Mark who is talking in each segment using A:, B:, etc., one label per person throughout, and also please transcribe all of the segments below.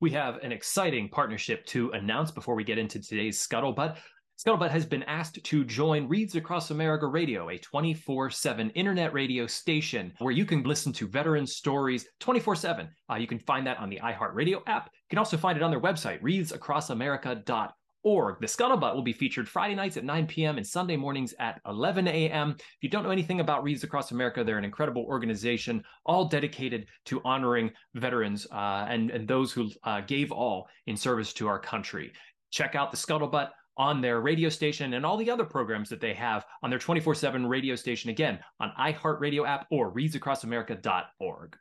A: We have an exciting partnership to announce before we get into today's scuttlebutt. Scuttlebutt has been asked to join Reads Across America Radio, a 24 7 internet radio station where you can listen to veteran stories 24 7. Uh, you can find that on the iHeartRadio app. You can also find it on their website, readsacrossamerica.org org. The Scuttlebutt will be featured Friday nights at 9 p.m. and Sunday mornings at 11 a.m. If you don't know anything about Reads Across America, they're an incredible organization, all dedicated to honoring veterans uh, and, and those who uh, gave all in service to our country. Check out the Scuttlebutt on their radio station and all the other programs that they have on their 24 7 radio station, again, on iHeartRadio app or readsacrossamerica.org.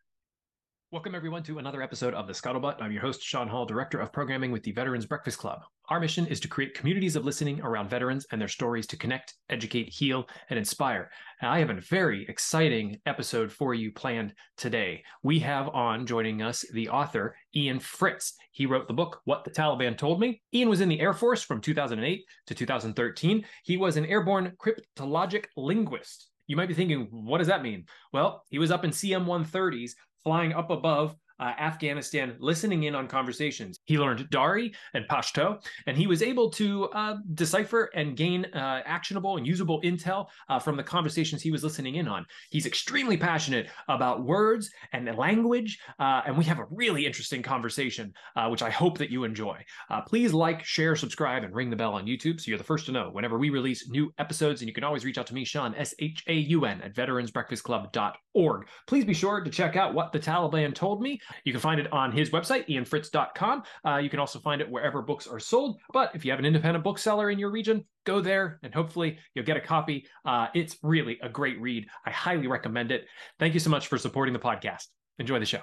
A: Welcome, everyone, to another episode of The Scuttlebutt. I'm your host, Sean Hall, Director of Programming with the Veterans Breakfast Club. Our mission is to create communities of listening around veterans and their stories to connect, educate, heal, and inspire. And I have a very exciting episode for you planned today. We have on joining us the author, Ian Fritz. He wrote the book, What the Taliban Told Me. Ian was in the Air Force from 2008 to 2013. He was an airborne cryptologic linguist. You might be thinking, what does that mean? Well, he was up in CM 130s flying up above uh, Afghanistan, listening in on conversations. He learned Dari and Pashto, and he was able to uh, decipher and gain uh, actionable and usable intel uh, from the conversations he was listening in on. He's extremely passionate about words and language, uh, and we have a really interesting conversation, uh, which I hope that you enjoy. please like, share, subscribe, and ring the bell on YouTube so you're the first to know whenever we release new episodes. And you can always reach out to me, Sean, S H A U N, at veteransbreakfastclub.org. Please be sure to check out what the Taliban told me. You can find it on his website, ianfritz.com. Uh, you can also find it wherever books are sold. But if you have an independent bookseller in your region, go there and hopefully you'll get a copy. Uh, it's really a great read. I highly recommend it. Thank you so much for supporting the podcast. Enjoy the show.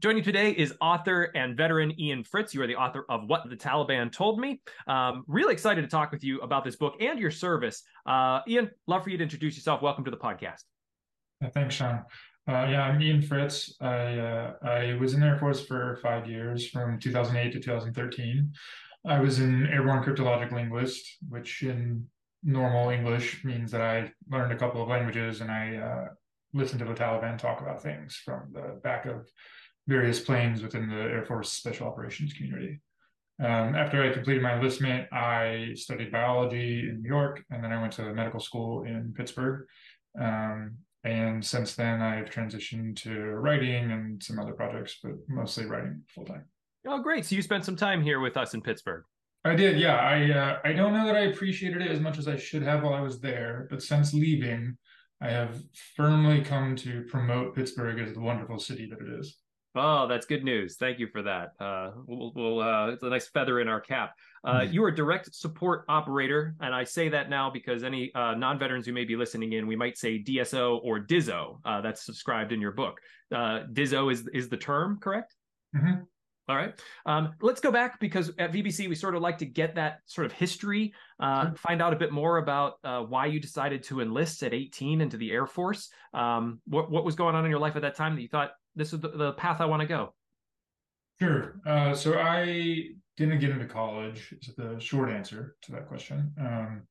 A: Joining today is author and veteran Ian Fritz. You are the author of What the Taliban Told Me. Um, really excited to talk with you about this book and your service. Uh, Ian, love for you to introduce yourself. Welcome to the podcast.
B: Thanks, Sean. Uh, yeah, I'm Ian Fritz. I uh, I was in the Air Force for five years, from 2008 to 2013. I was an airborne cryptologic linguist, which in normal English means that I learned a couple of languages and I uh, listened to the Taliban talk about things from the back of various planes within the Air Force Special Operations community. Um, after I completed my enlistment, I studied biology in New York, and then I went to medical school in Pittsburgh. Um, and since then, I've transitioned to writing and some other projects, but mostly writing full time.
A: Oh, great! So you spent some time here with us in Pittsburgh.
B: I did, yeah. I uh, I don't know that I appreciated it as much as I should have while I was there, but since leaving, I have firmly come to promote Pittsburgh as the wonderful city that it is.
A: Oh, that's good news. Thank you for that. Uh, we'll, we'll uh, it's a nice feather in our cap. Uh, mm-hmm. You are a direct support operator, and I say that now because any uh, non-veterans who may be listening in, we might say DSO or DIZO. Uh, that's subscribed in your book. Uh, DIZO is is the term, correct?
B: Mm-hmm.
A: All right. Um, let's go back because at VBC we sort of like to get that sort of history, uh, find out a bit more about uh, why you decided to enlist at 18 into the Air Force. Um, what what was going on in your life at that time that you thought this is the, the path I want to go?
B: Sure. Uh, so I didn't get into college. Is the short answer to that question. Um,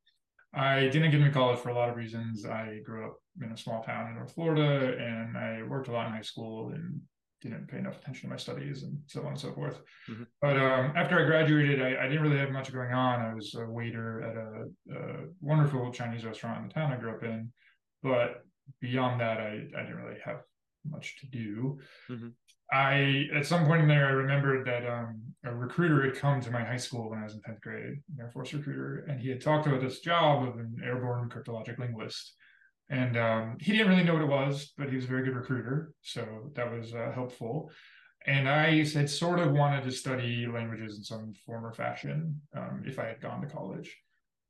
B: I didn't get into college for a lot of reasons. I grew up in a small town in North Florida, and I worked a lot in high school and didn't pay enough attention to my studies and so on and so forth. Mm-hmm. But um, after I graduated, I, I, didn't really have much going on. I was a waiter at a, a, wonderful Chinese restaurant in the town I grew up in. But beyond that, I, I didn't really have much to do. Mm-hmm. I at some point in there, I remembered that um, a recruiter had come to my high school when I was in tenth grade, an Air Force recruiter, and he had talked about this job of an airborne cryptologic linguist. And um, he didn't really know what it was, but he was a very good recruiter, so that was uh, helpful. And I had sort of wanted to study languages in some form or fashion um, if I had gone to college.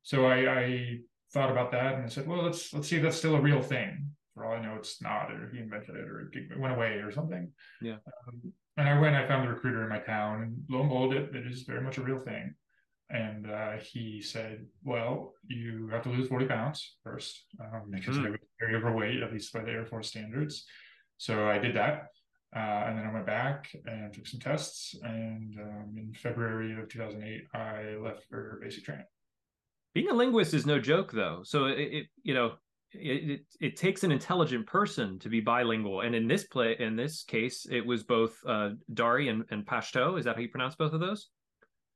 B: So I, I thought about that and I said, well, let's let's see if that's still a real thing for all I know, it's not, or he invented it, or it went away, or something.
A: Yeah.
B: Um, and I went, I found the recruiter in my town, and lo and behold, it, it is very much a real thing. And uh, he said, "Well, you have to lose forty pounds first, um, because mm. I was very overweight, at least by the Air Force standards." So I did that, uh, and then I went back and took some tests. And um, in February of 2008, I left for basic training.
A: Being a linguist is no joke, though. So it, it you know, it, it, it, takes an intelligent person to be bilingual. And in this play, in this case, it was both uh, Dari and, and Pashto. Is that how you pronounce both of those?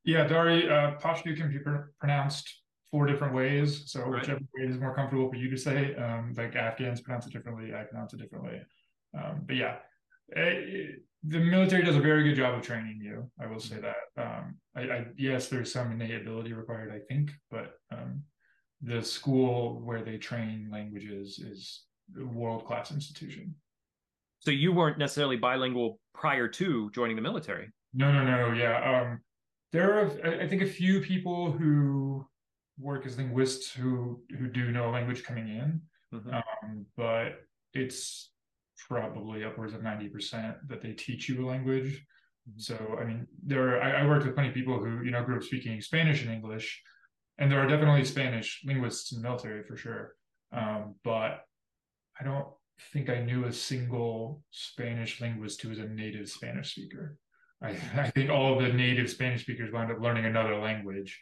B: Yeah, Dari, uh, Pashto can be pr- pronounced four different ways. So right. whichever way is more comfortable for you to say. Um, like Afghans pronounce it differently, I pronounce it differently. Um, but yeah, it, eh, the military does a very good job of training you. I will say mm-hmm. that. Um, I, I, yes, there's some innate ability required, I think, but um, the school where they train languages is a world class institution.
A: So you weren't necessarily bilingual prior to joining the military.
B: No, no, no. Yeah, um, there are I think a few people who work as linguists who who do know a language coming in, mm-hmm. um, but it's probably upwards of 90% that they teach you a language. Mm-hmm. So, I mean, there are, I, I, worked with plenty of people who, you know, grew up speaking Spanish and English, and there are definitely Spanish linguists in the military for sure. Um, but I don't think I knew a single Spanish linguist who was a native Spanish speaker. I, I think all of the native Spanish speakers wind up learning another language.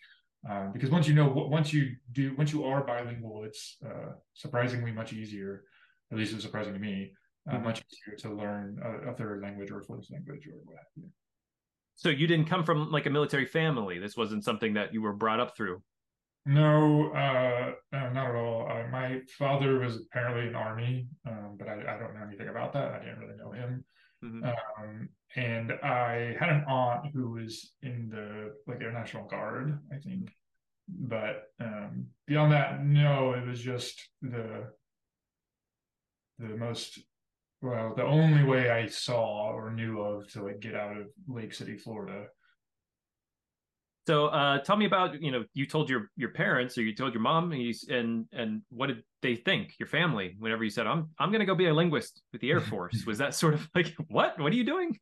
B: Um, because once you know, once you do, once you are bilingual, it's uh, surprisingly much easier. At least it was surprising to me uh, much easier to learn a, a, third language or a fourth language or what have you.
A: So you didn't come from like a military family. This wasn't something that you were brought up through.
B: No, uh, no not at all. Uh, my father was apparently in the army, um, but I, I, don't know anything about that. I didn't really know him. Mm-hmm. Um, and I had an aunt who was in the like Air National Guard, I think. But um, beyond that, no, it was just the the most well, the only way I saw or knew of to like get out of Lake City, Florida.
A: So, uh, tell me about you know you told your your parents or you told your mom and you, and and what did they think your family whenever you said I'm I'm going to go be a linguist with the Air Force was that sort of like what what are you doing?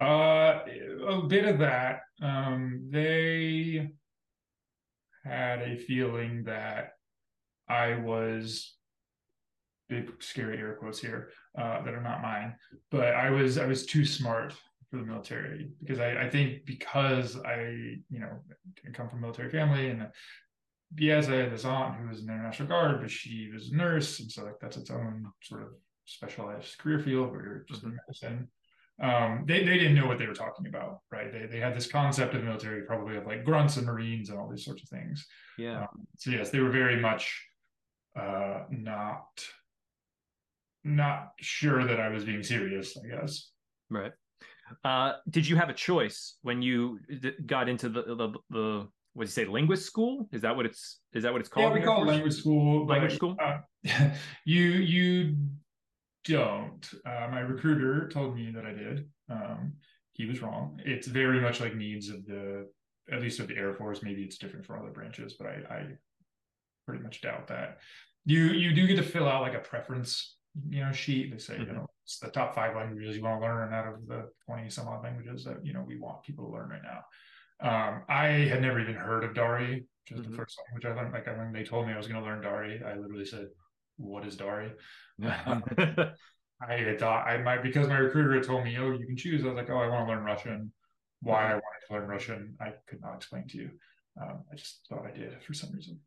B: Uh, a bit of that. Um, they had a feeling that I was big scary air quotes here uh, that are not mine. But I was I was too smart for the military because I, I think because I you know come from a military family and yes I had this aunt who was in the National Guard but she was a nurse and so like that's its own sort of specialized career field where you're just in medicine. Um, they, they didn't know what they were talking about, right? They, they had this concept of military, probably of like grunts and Marines and all these sorts of things.
A: Yeah.
B: Um, so yes, they were very much uh, not not sure that I was being serious, I guess.
A: Right. Uh, did you have a choice when you got into the the, the what do you say linguist school? Is that what it's is that what it's called?
B: Yeah, we call it language school.
A: Language school.
B: Uh, you you don't. Uh, my recruiter told me that I did. Um, he was wrong. It's very much like needs of the at least of the Air Force. Maybe it's different for other branches, but I, I pretty much doubt that. You you do get to fill out like a preference you know sheet. They say mm-hmm. you know it's the top five languages you want to learn out of the twenty some odd languages that you know we want people to learn right now. Um, I had never even heard of Dari, which is mm-hmm. the first language I learned. Like when they told me I was going to learn Dari, I literally said, "What is Dari?" um, I had thought I might because my recruiter had told me, "Oh, you can choose." I was like, "Oh, I want to learn Russian." Why mm-hmm. I wanted to learn Russian, I could not explain to you. Um, I just thought I did for some reason.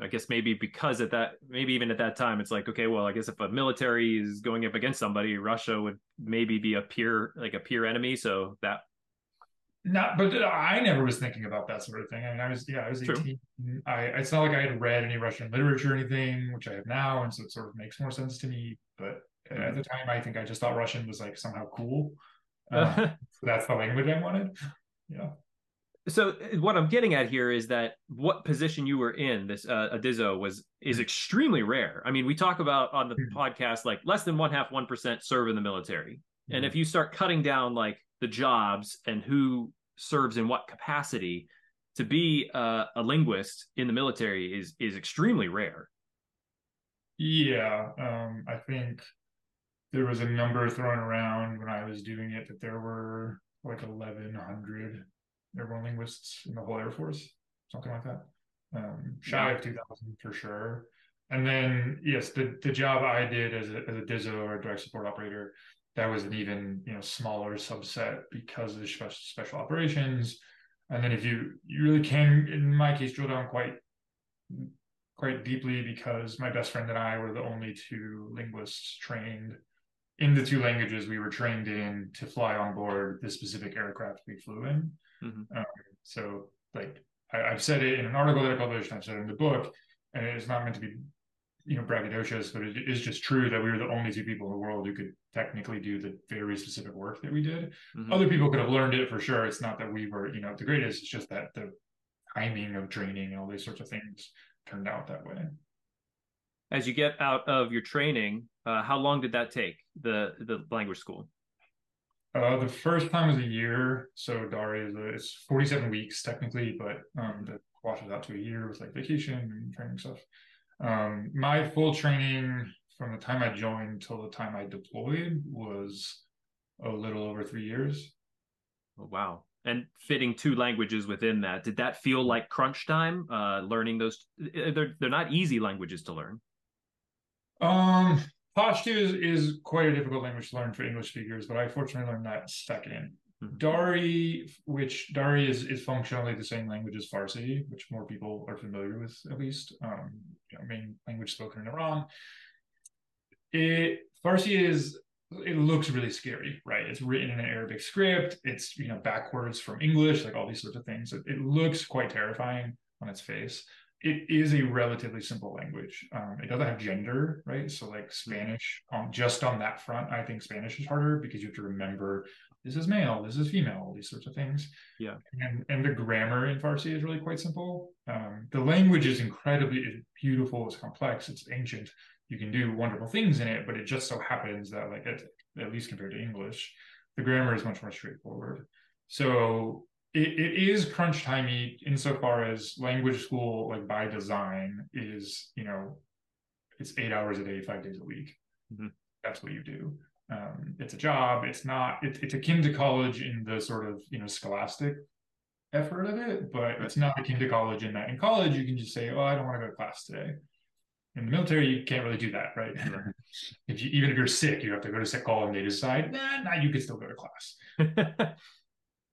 A: I guess maybe because at that, maybe even at that time, it's like, okay, well, I guess if a military is going up against somebody, Russia would maybe be a peer, like a peer enemy. So that.
B: Not, but I never was thinking about that sort of thing. I mean, I was, yeah, I was 18. True. I, it's not like I had read any Russian literature or anything, which I have now. And so it sort of makes more sense to me. But mm-hmm. at the time, I think I just thought Russian was like somehow cool. Uh, so that's the language I wanted. Yeah
A: so uh, what I'm getting at here is that what position you were in, this uh, Adizo, was is hmm. extremely rare. I mean, we talk about on the mm-hmm. podcast like less than one half one percent serve in the military, mm-hmm. and if you start cutting down like the jobs and who serves in what capacity, to be uh, a linguist in the military is is extremely rare.
B: Yeah, um, I think there was a number thrown around when I was doing it that there were like eleven hundred airborne linguists in the whole Air Force, something like that. Um, shy yeah. of 2000 for sure. And then, yes, the, the job I did as a, as a DISO or a direct support operator, that was an even you know smaller subset because of the special, special operations. And then if you you really can, in my case, drill down quite quite deeply because my best friend and I were the only two linguists trained in the two languages we were trained in to fly on board the specific aircraft we flew in. Mm-hmm. Um, so, like I, have said it in an article that I published, I've said it in the book, and it's not meant to be, you know, braggadocious, but it is just true that we were the only two people in the world who could technically do the very specific work that we did. Mm-hmm. Other people could have learned it for sure. It's not that we were, you know, the greatest. It's just that the timing of training and all these sorts of things turned out that way.
A: As you get out of your training, uh, how long did that take the the language school?
B: Uh, the first time was a year, so Dari is a, it's forty seven weeks technically, but um, that washes out to a year with like vacation and training stuff. Um, my full training from the time I joined till the time I deployed was a little over three years.
A: Oh, wow and fitting two languages within that did that feel like crunch time uh learning those uh, they're they're not easy languages to learn
B: um pashto is, is quite a difficult language to learn for english speakers but i fortunately learned that second mm-hmm. dari which dari is is functionally the same language as farsi which more people are familiar with at least um you know, main language spoken in iran it farsi is it looks really scary, right? It's written in an Arabic script. It's you know backwards from English, like all these sorts of things. It, it looks quite terrifying on its face. It is a relatively simple language. Um, it doesn't have gender, right? So like Spanish, um, just on that front, I think Spanish is harder because you have to remember this is male, this is female, all these sorts of things.
A: Yeah.
B: And and the grammar in Farsi is really quite simple. Um, the language is incredibly beautiful. It's complex. It's ancient you can do wonderful things in it, but it just so happens that like at, at least compared to English, the grammar is much more straightforward. So it, it is crunch timey insofar as language school, like by design, is you know, it's eight hours a day, five days a week. Mm-hmm. That's what you do. Um, it's a job. It's not. It, it's akin to college in the sort of you know scholastic effort of it, but it's not akin to college in that in college you can just say, "Oh, I don't want to go to class today." in the military, you can't really do that, right? if you even if you're sick, you have to go to sick call and they decide, nah, nah, you can still go to class.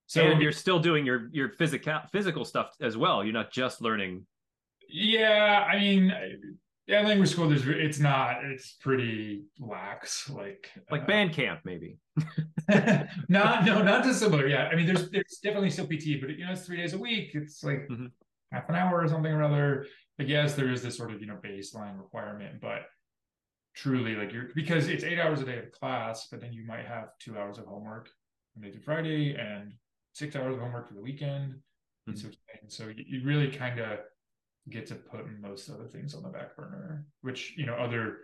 A: so and you're still doing your your physical physical stuff as well. You're not just learning.
B: Yeah, I mean, yeah, language school. There's it's not. It's pretty lax, like
A: like uh, band camp, maybe.
B: not no, not dissimilar. Yeah, I mean, there's there's definitely still PT, but you know, it's three days a week. It's like mm-hmm. half an hour or something or other like yes there is this sort of you know baseline requirement but truly like you're because it's eight hours a day of class but then you might have two hours of homework monday through friday and six hours of homework for the weekend mm-hmm. and so you, you really kind of get to put most other things on the back burner which you know other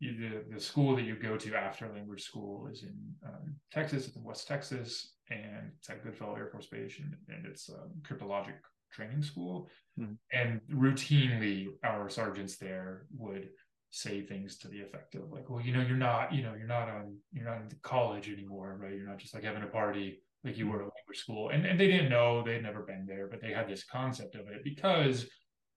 B: you, the, the school that you go to after language school is in um, texas it's in west texas and it's at goodfellow air force base and, and it's um, cryptologic training school. Mm-hmm. And routinely, our sergeants there would say things to the effect of like, well, you know, you're not, you know, you're not on, you're not in college anymore, right? You're not just like having a party like you were at language school. And, and they didn't know, they'd never been there, but they had this concept of it because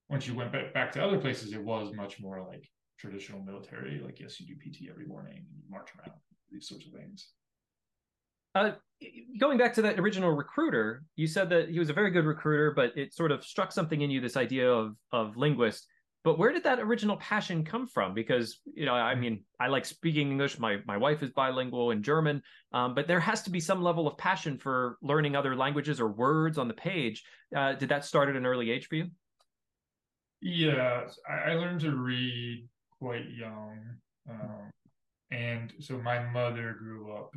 B: once you went back to other places, it was much more like traditional military. Like, yes, you do PT every morning and you march around, these sorts of things.
A: Uh, going back to that original recruiter, you said that he was a very good recruiter, but it sort of struck something in you this idea of of linguist. But where did that original passion come from? Because you know, I mean, I like speaking English. My my wife is bilingual in German, um, but there has to be some level of passion for learning other languages or words on the page. Uh, did that start at an early age for you?
B: Yeah, I, I learned to read quite young, um, and so my mother grew up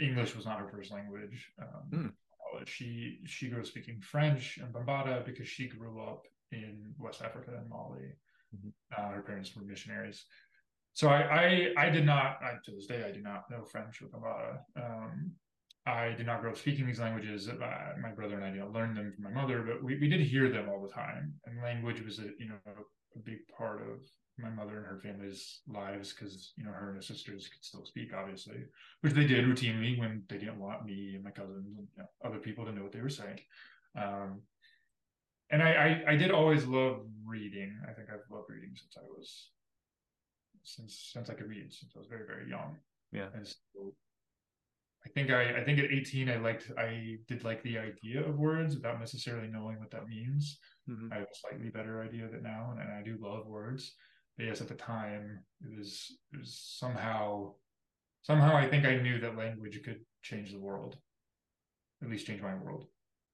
B: English was not her first language. Um, mm. She she grew up speaking French and Bambara because she grew up in West Africa and Mali. Mm-hmm. Uh, her parents were missionaries. So I, I, I did not I, to this day I do not know French or Bambara. Um, I did not grow up speaking these languages. Uh, my brother and I didn't learn them from my mother, but we, we did hear them all the time. And language was a you know a big part of my mother and her family's lives because you know her and her sisters could still speak obviously which they did routinely when they didn't want me and my cousins and you know, other people to know what they were saying um, and I, I, I did always love reading i think i've loved reading since i was since since i could read since i was very very young
A: yeah
B: and so I think I, I think at 18 I liked I did like the idea of words without necessarily knowing what that means. Mm-hmm. I have a slightly better idea of it now, and and I do love words. But yes, at the time it was it was somehow somehow I think I knew that language could change the world, at least change my world.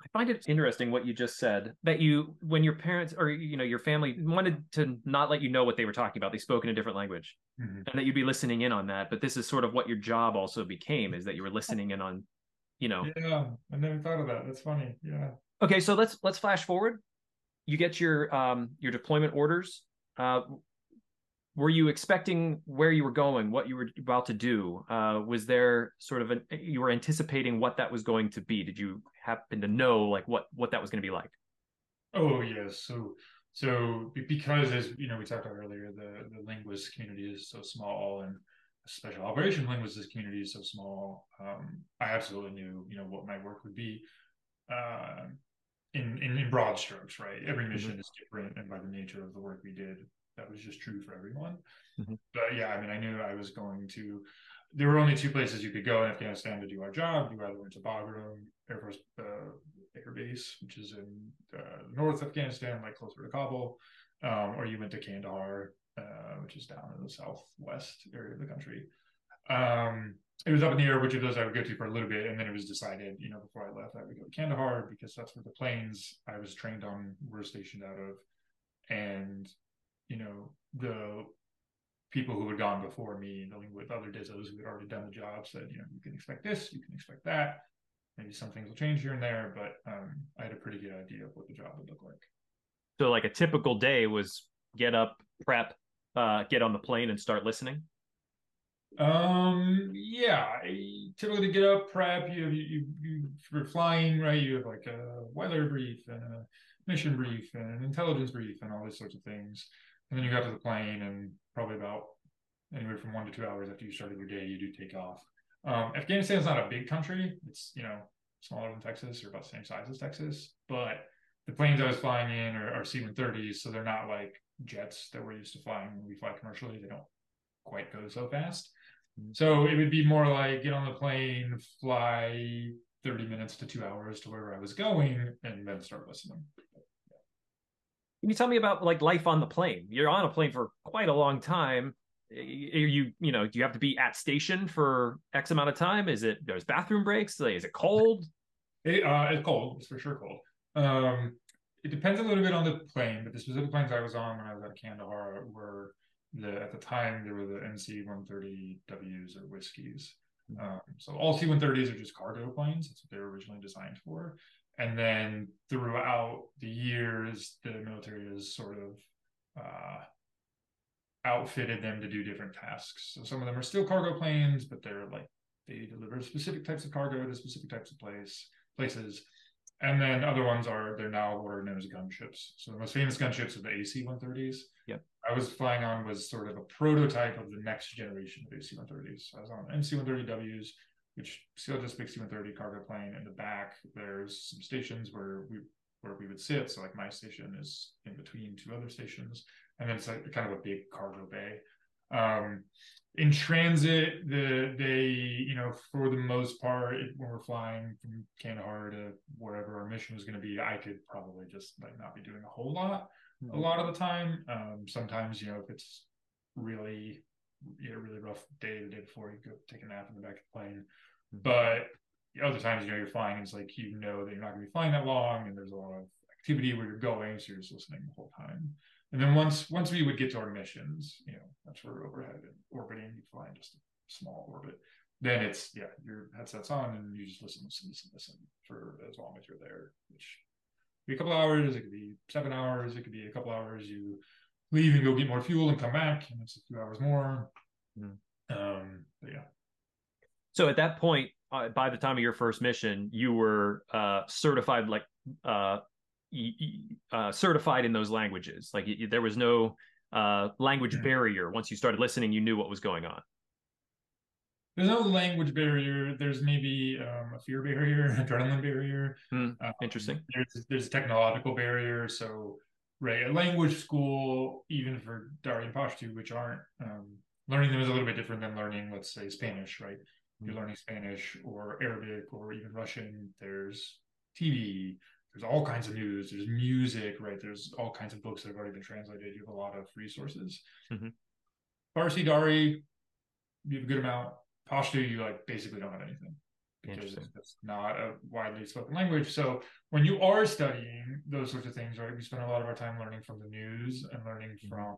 A: I find it interesting what you just said that you, when your parents or you know your family wanted to not let you know what they were talking about, they spoke in a different language, mm-hmm. and that you'd be listening in on that. But this is sort of what your job also became is that you were listening in on, you know.
B: Yeah, I never thought of that. That's funny. Yeah.
A: Okay, so let's let's flash forward. You get your um your deployment orders. Uh, were you expecting where you were going, what you were about to do? Uh, was there sort of an you were anticipating what that was going to be? Did you happen to know like what what that was going to be like?
B: Oh yes, so so because as you know we talked about earlier, the the linguist community is so small and special operation linguistics community is so small. Um, I absolutely knew you know what my work would be. Uh, in, in, in broad strokes, right? Every mission mm-hmm. is different, and by the nature of the work we did, that was just true for everyone. Mm-hmm. But yeah, I mean, I knew I was going to. There were only two places you could go in Afghanistan to do our job. You either went to Bagram Air Force uh, Air Base, which is in uh, North Afghanistan, like closer to Kabul, um, or you went to Kandahar, uh, which is down in the southwest area of the country. Um, it was up in the air which of those I would go to for a little bit, and then it was decided, you know, before I left, I would go to Kandahar because that's where the planes I was trained on were stationed out of, and you know, the people who had gone before me, dealing with other DISOs who had already done the job, said, you know, you can expect this, you can expect that. Maybe some things will change here and there, but um, I had a pretty good idea of what the job would look like.
A: So, like a typical day was get up, prep, uh, get on the plane, and start listening.
B: Um, yeah, typically to get up, prep. You have you you you're flying, right? You have like a weather brief and a mission brief and an intelligence brief and all these sorts of things. And then you got to the plane, and probably about anywhere from one to two hours after you started your day, you do take off. Um, Afghanistan is not a big country. It's you know smaller than Texas or about the same size as Texas, but the planes I was flying in are, are C-130s, so they're not like jets that we're used to flying when we fly commercially. They don't quite go so fast. Mm-hmm. So it would be more like get on the plane, fly 30 minutes to two hours to wherever I was going, and then start listening.
A: Can you tell me about like life on the plane? You're on a plane for quite a long time. Are you, you know, do you have to be at station for X amount of time? Is it there's bathroom breaks? Is it cold?
B: It, uh, it's cold. It's for sure cold. Um, it depends a little bit on the plane, but the specific planes I was on when I was at Kandahar were the at the time there were the MC 130Ws or whiskeys. Mm-hmm. Um, so all C-130s are just cargo planes. That's what they were originally designed for. And then throughout the years, the military has sort of uh, outfitted them to do different tasks. So some of them are still cargo planes, but they're like they deliver specific types of cargo to specific types of place places. And then other ones are they're now what are known as gunships. So the most famous gunships are the AC-130s.
A: Yep.
B: I was flying on was sort of a prototype of the next generation of AC-130s. I was on MC-130Ws, which still just makes C-130 cargo plane. In the back, there's some stations where we where we would sit. So like my station is in between two other stations, and then it's like kind of a big cargo bay. Um, in transit, the they you know for the most part when we're flying from Kandahar to wherever our mission was going to be, I could probably just like not be doing a whole lot mm-hmm. a lot of the time. Um, sometimes you know if it's really you know really rough day the day before, you go take a nap in the back of the plane. Mm-hmm. But other times, you know, you're flying, and it's like you know that you're not going to be flying that long, and there's a lot of activity where you're going, so you're just listening the whole time. And then once once we would get to our missions, you know, that's where overhead and orbiting, you fly in just a small orbit. Then it's yeah, your headset's on and you just listen, listen, listen, listen for as long as you're there, which could be a couple hours, it could be seven hours, it could be a couple hours. You leave and go get more fuel and come back, and it's a few hours more. Mm. Um, but yeah,
A: so at that point, uh, by the time of your first mission, you were uh, certified, like uh, uh certified in those languages. Like there was no uh, language mm-hmm. barrier. Once you started listening, you knew what was going on.
B: There's no language barrier. There's maybe um, a fear barrier, adrenaline barrier.
A: Hmm, um, interesting.
B: There's there's a technological barrier. So right, a language school, even for Dari and Pashto, which aren't um, learning them is a little bit different than learning, let's say, Spanish, right? you're learning Spanish or Arabic or even Russian. There's TV. There's all kinds of news. There's music, right? There's all kinds of books that have already been translated. You have a lot of resources. Mm-hmm. Farsi, Dari, you have a good amount. Pashto, you like basically don't have anything because it's not a widely spoken language. So when you are studying those sorts of things, right, we spend a lot of our time learning from the news and learning mm-hmm. from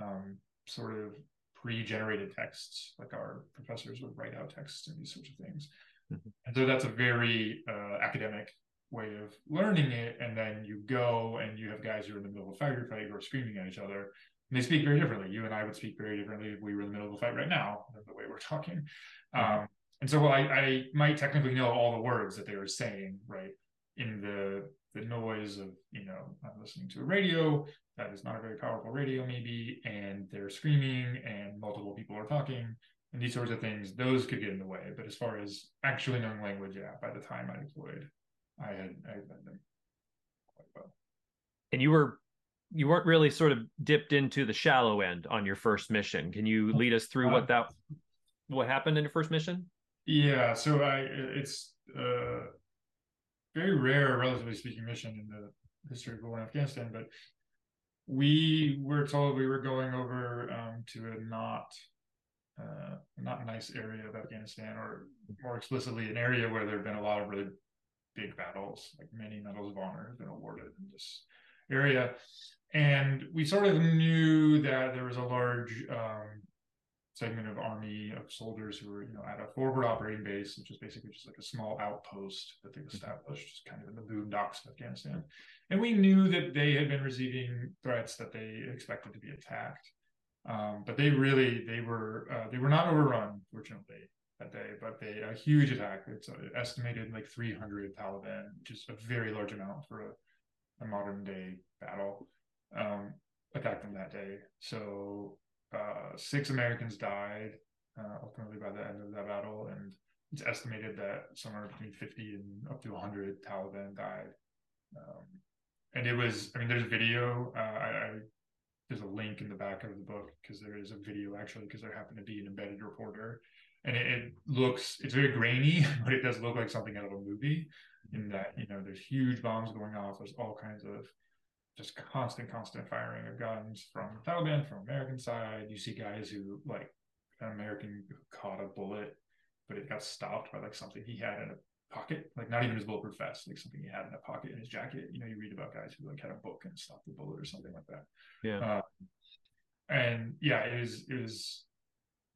B: um, sort of pre-generated texts, like our professors would write out texts and these sorts of things. Mm-hmm. And so that's a very uh, academic way of learning it. And then you go and you have guys who are in the middle of a fight who are screaming at each other. And they speak very differently. You and I would speak very differently if we were in the middle of a fight right now the way we're talking. Mm-hmm. Um, and so, well, I, I might technically know all the words that they were saying, right? In the the noise of you know I'm listening to a radio that is not a very powerful radio maybe, and they're screaming and multiple people are talking and these sorts of things. Those could get in the way. But as far as actually knowing language, yeah, by the time I deployed, I had I had them
A: quite well. And you were you weren't really sort of dipped into the shallow end on your first mission. Can you lead us through what that what happened in your first mission?
B: Yeah, so I it's uh very rare, relatively speaking, mission in the history of war in Afghanistan, but we were told we were going over um, to a not uh, not nice area of Afghanistan, or more explicitly, an area where there have been a lot of really big battles, like many medals of honor have been awarded in this area. And we sort of knew that there was a large um, segment of army of soldiers who were, you know, at a forward operating base, which is basically just like a small outpost that they've established, just kind of in the boondocks of Afghanistan. And we knew that they had been receiving threats that they expected to be attacked. Um, but they really, they were, uh, they were not overrun, fortunately that day, but they a huge attack. It's estimated like 300 Taliban, which is a very large amount for a, a modern day battle. Um, attacked them that day. So uh, six Americans died uh, ultimately by the end of that battle, and it's estimated that somewhere between 50 and up to 100 Taliban died. Um, and it was, I mean, there's a video. Uh, I, I there's a link in the back of the book because there is a video actually because there happened to be an embedded reporter and it, it, looks it's very grainy, but it does look like something out of a movie. In that you know there's huge bombs going off. There's all kinds of just constant, constant firing of guns from Taliban, from American side. You see guys who like an American caught a bullet, but it got stopped by like something he had in a pocket, like not even his bulletproof vest, like something he had in a pocket in his jacket. You know, you read about guys who like had a book and stopped the bullet or something like that.
A: Yeah. Uh,
B: and yeah, it was it was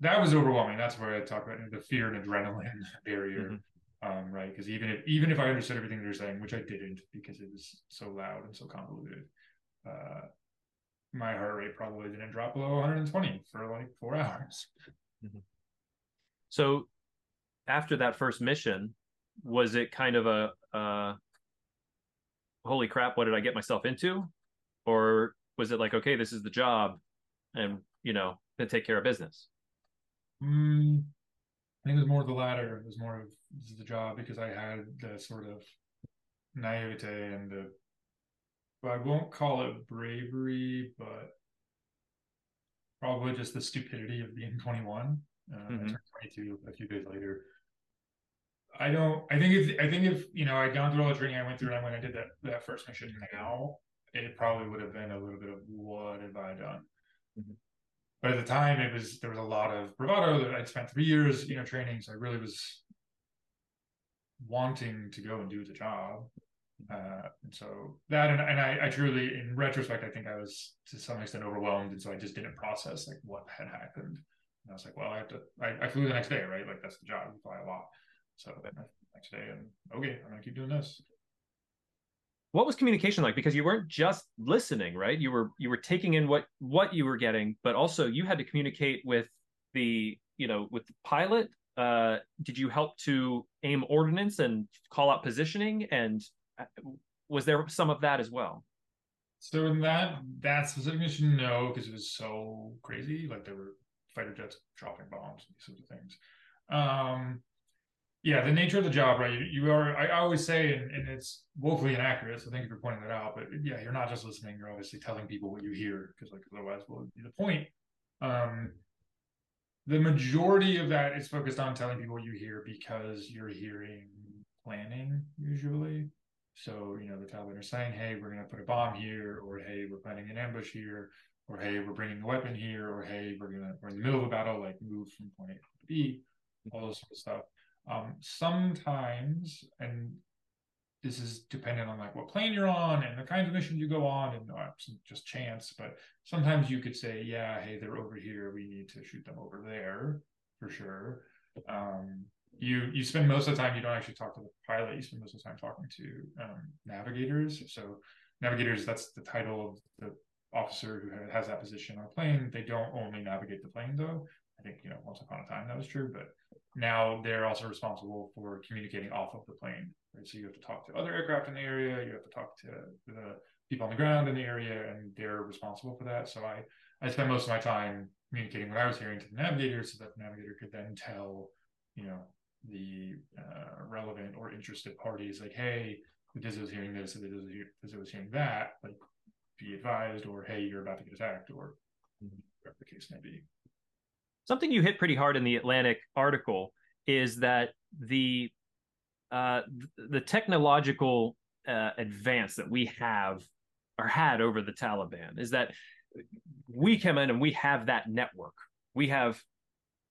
B: that was overwhelming. That's where I talk about the fear and adrenaline barrier. Mm-hmm. Um, right. Because even if even if I understood everything they're saying, which I didn't because it was so loud and so convoluted, uh, my heart rate probably didn't drop below 120 for like four hours. Mm-hmm.
A: So after that first mission, was it kind of a uh, holy crap, what did I get myself into? Or was it like, okay, this is the job and you know, then take care of business?
B: Mm, I think it was more the latter. It was more of this is the job because I had the sort of naivete and the well, I won't call it bravery, but probably just the stupidity of being 21. Uh, mm-hmm. I turned 22 a few days later. I don't. I think if I think if you know I'd gone through all the training I went through and I went and did that that first mission now, it probably would have been a little bit of what have I done. Mm-hmm but at the time it was there was a lot of bravado that I'd spent three years, you know, training. So I really was wanting to go and do the job. Uh, and so that, and, and I, I, truly, in retrospect, I think I was to some extent overwhelmed. And so I just didn't process like what had happened. And I was like, well, I have to, I, I flew the next day, right? Like that's the job, you fly a lot. So next day and okay, I'm to keep doing this
A: what was communication like? Because you weren't just listening right? You were you were taking in what what you were getting but also you had to communicate with the you know with the pilot. Uh did you help to aim ordnance and call out positioning? And uh, was there some of that as well?
B: So in that that specific mission no because it was so crazy. Like there were fighter jets dropping bombs and these sorts of things. Um yeah, the nature of the job, right? You, you are, I always say, and, and, it's woefully inaccurate. So thank you for pointing that out. But yeah, you're not just listening; you're obviously telling people what you hear, because like otherwise, what would be the point. Um, the majority of that is focused on telling people what you hear because you're hearing planning usually. So, you know, the Taliban are saying, hey, we're going to put a bomb here, or hey, we're planning an ambush here, or hey, we're bringing a weapon here, or hey, we're going to, we're in the middle of a battle, like move from point A to B, all those sort of stuff. Um, sometimes, and this is dependent on like what plane you're on and the kinds of missions you go on and uh, just chance but sometimes you could say yeah hey they're over here. We need to shoot them over there for sure. Um, you you spend most of the time you don't actually talk to the pilot you spend most of the time talking to um, navigators. So navigators that's the title of the officer who has that position on a plane. They don't only navigate the plane though i think you know once upon a time that was true but now they're also responsible for communicating off of the plane right? So you have to talk to other aircraft in the area you have to talk to the people on the ground in the area and they're responsible for that. So i i spent most of my time communicating what i was hearing to the navigator so that the navigator could then tell you know the uh, relevant or interested parties like hey the DISO was hearing this the DISO was hearing that like be advised or hey you're about to get attacked or whatever the case may be
A: something you hit pretty hard in the atlantic article is that the uh, the technological uh, advance that we have or had over the Taliban is that we come in and we have that network. We have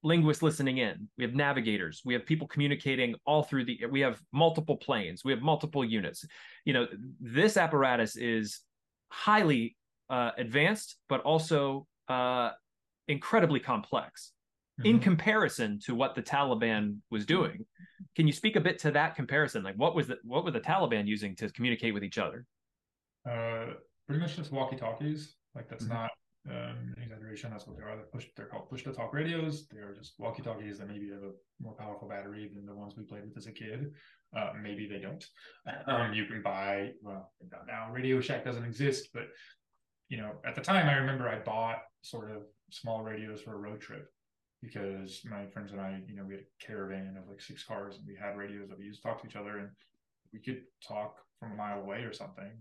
A: linguists listening in. We have navigators. We have people communicating all through the. We have multiple planes. We have multiple units. You know, this apparatus is highly uh, advanced, but also uh, incredibly complex mm-hmm. in comparison to what the Taliban was doing. Can you speak a bit to that comparison? Like, what was the what were the Taliban using to communicate with each other?
B: Uh, pretty much just walkie talkies. Like that's mm-hmm. not um, exaggeration. That's what they are. They're, push, they're called push to talk radios. They're just walkie talkies that maybe have a more powerful battery than the ones we played with as a kid. Uh, maybe they don't. Um, you can buy, well, now Radio Shack doesn't exist, but you know, at the time I remember I bought sort of small radios for a road trip because my friends and I, you know, we had a caravan of like six cars and we had radios that we used to talk to each other and we could talk from a mile away or something.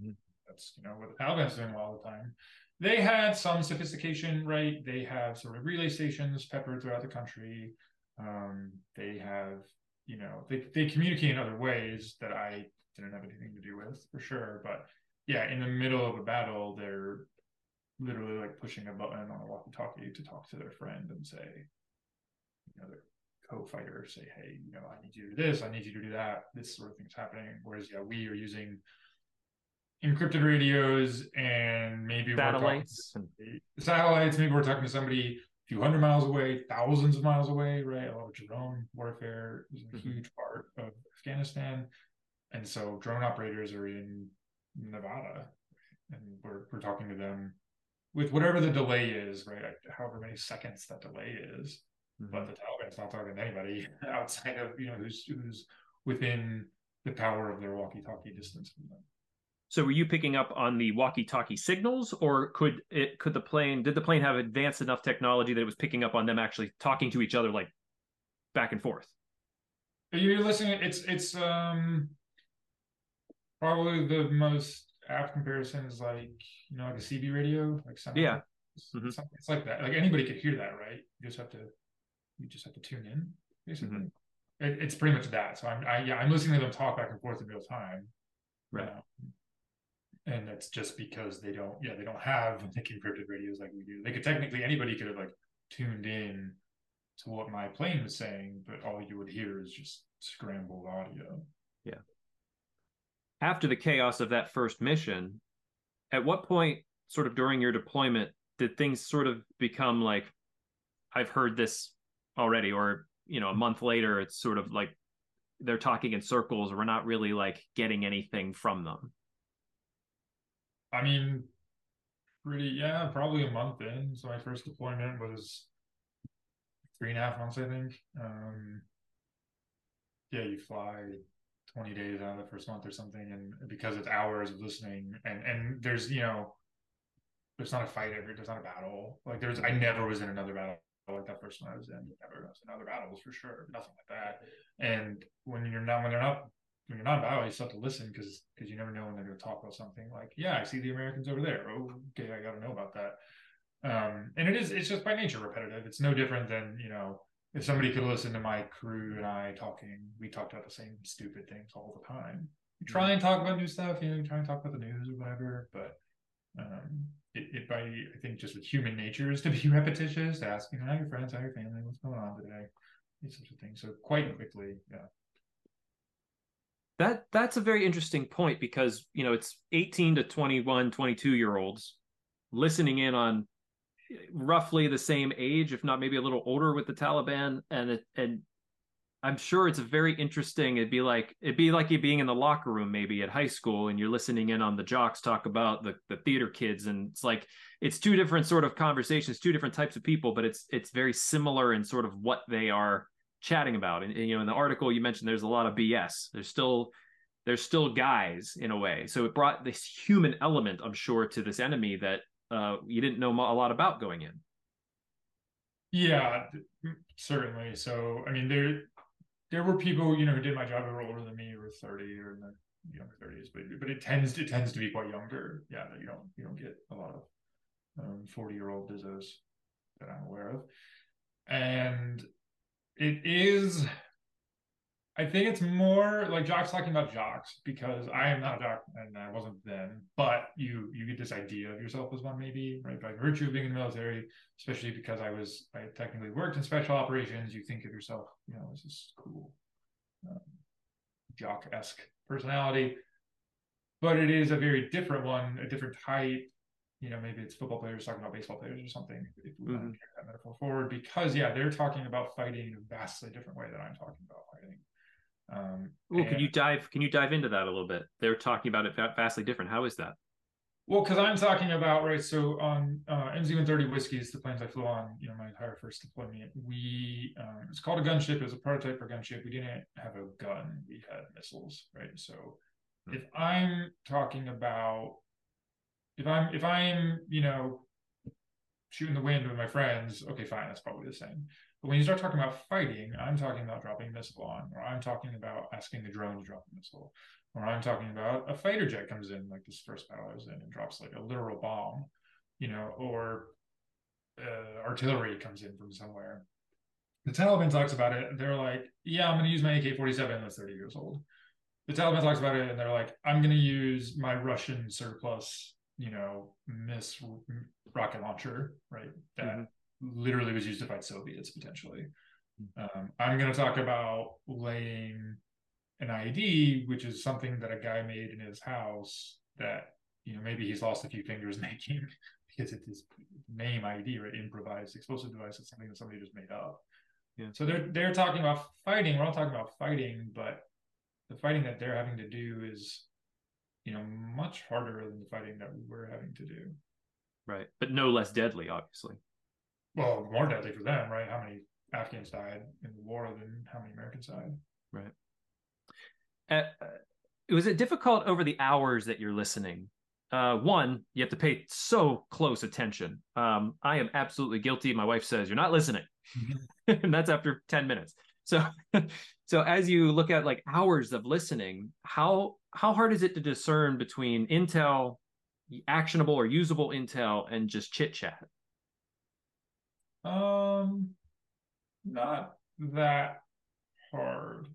B: Mm-hmm. That's, you know, what the Taliban's doing all the time. They had some sophistication, right? They have sort of relay stations peppered throughout the country. Um, they have, you know, they, they communicate in other ways that I didn't have anything to do with for sure. But yeah, in the middle of a battle, they're literally like pushing a button on a walkie-talkie to talk to their friend and say, you know, their co-fighter say, hey, you know, I need you to do this, I need you to do that. This sort of thing's happening. Whereas yeah, we are using encrypted radios and maybe
A: satellites.
B: satellites. Maybe we're talking to somebody a few hundred miles away, thousands of miles away, right? A lot of drone warfare is a mm-hmm. huge part of Afghanistan. And so drone operators are in Nevada and we're, we're talking to them with whatever the delay is, right? However many seconds that delay is. Mm-hmm. But the Taliban's not talking to anybody outside of you know who's who's within the power of their walkie-talkie distance from them.
A: So were you picking up on the walkie-talkie signals, or could it could the plane did the plane have advanced enough technology that it was picking up on them actually talking to each other like back and forth?
B: You're listening. It's it's um probably the most app comparison is like you know like a CB radio, like something.
A: Yeah,
B: mm-hmm. it's like that. Like anybody could hear that, right? You just have to you just have to tune in. Basically, mm-hmm. it, it's pretty much that. So I'm I, yeah I'm listening to them talk back and forth in real time.
A: Right. Um,
B: and that's just because they don't yeah they don't have like encrypted radios like we do. They could technically anybody could have like tuned in to what my plane was saying, but all you would hear is just scrambled audio.
A: Yeah after the chaos of that first mission, at what point, sort of during your deployment, did things sort of become like, I've heard this already, or you know, a month later, it's sort of like they're talking in circles. We're not really like getting anything from them.
B: I mean, pretty yeah, probably a month in. So my first deployment was three and a half months, I think. Um, yeah, you fly 20 days out of the first month or something and because it's hours of listening and and there's you know there's not a fight every there's not a battle. Like there's i never was in another battle like that first one i was in. Never was in other battles for sure. Nothing like that. And when you're not when they're not when you're not in battle you still have to listen because because you never know when they're going to talk about something. Like yeah i see the americans over there. Oh, okay i got to know about that. Um, and it is it's just by nature repetitive. It's no different than you know if somebody could listen to my crew and I talking, we talked about the same stupid things all the time. We try and talk about new stuff, you know, try and talk about the news or whatever, but um, it, it by I think just with human nature is to be repetitious, asking how your friends, how your family, what's going on today, these sorts of things. So quite quickly, yeah.
A: That that's a very interesting point because you know it's 18 to 21, 22 year olds listening in on roughly the same age, if not maybe a little older with the Taliban, and it, and I'm sure it's very interesting. It'd be like it'd be like you being in the locker room maybe at high school and you're listening in on the jocks talk about the the theater kids, and it's like it's two different sort of conversations, two different types of people, but it's it's very similar in sort of what they are chatting about. And, and you know, in the article you mentioned, there's a lot of BS. There's still there's still guys in a way, so it brought this human element, I'm sure, to this enemy that uh, you didn't know a lot about going in.
B: Yeah, certainly. So, I mean, there there were people, you know, who did my job who were older than me, who were thirty or in their younger thirties, but but it tends it tends to be quite younger. Yeah, you don't you don't get a lot of forty um, year old DISOs that I'm aware of, and it is I think it's more like Jock's talking about jocks because I am not a jock and I wasn't then, but you you get this idea of yourself as one maybe, right? By virtue of being in the military, especially because I was I technically worked in special operations, you think of yourself, you know, as this cool um, jock-esque personality. But it is a very different one, a different type. You know, maybe it's football players talking about baseball players or something, if we mm-hmm. want to carry that metaphor forward, because yeah, they're talking about fighting in a vastly different way than I'm talking about fighting.
A: Um, Ooh, can you dive? Can you dive into that a little bit? They're talking about it vastly different. How is that?
B: Well, because I'm talking about right. So on uh, MC-130 Whiskey's, the planes I flew on, you know, my entire first deployment, we um, it's called a gunship. It was a prototype for gunship. We didn't have a gun. We had missiles, right? So hmm. if I'm talking about if I'm if I'm you know shooting the wind with my friends, okay, fine, that's probably the same. But when you start talking about fighting, I'm talking about dropping a missile on, or I'm talking about asking the drone to drop a missile, or I'm talking about a fighter jet comes in, like this first battle I was in, and drops like a literal bomb, you know, or uh, artillery comes in from somewhere. The Taliban talks about it. They're like, yeah, I'm going to use my AK 47 that's 30 years old. The Taliban talks about it and they're like, I'm going to use my Russian surplus, you know, miss rocket launcher, right? That mm-hmm literally was used to fight Soviets potentially. Um, I'm going to talk about laying an IED, which is something that a guy made in his house that you know maybe he's lost a few fingers making because it's his name IED, right? Improvised explosive device. It's something that somebody just made up. Yeah. So they're they're talking about fighting. We're all talking about fighting, but the fighting that they're having to do is, you know, much harder than the fighting that we're having to do.
A: Right, but no less deadly, obviously
B: well, more deadly for them, right? How many Afghans died in the war than how many Americans died?
A: Right. Uh, was it difficult over the hours that you're listening? Uh, one, you have to pay so close attention. Um, I am absolutely guilty. My wife says you're not listening, and that's after ten minutes. So, so as you look at like hours of listening, how how hard is it to discern between intel, actionable or usable intel, and just chit chat?
B: Um, not that hard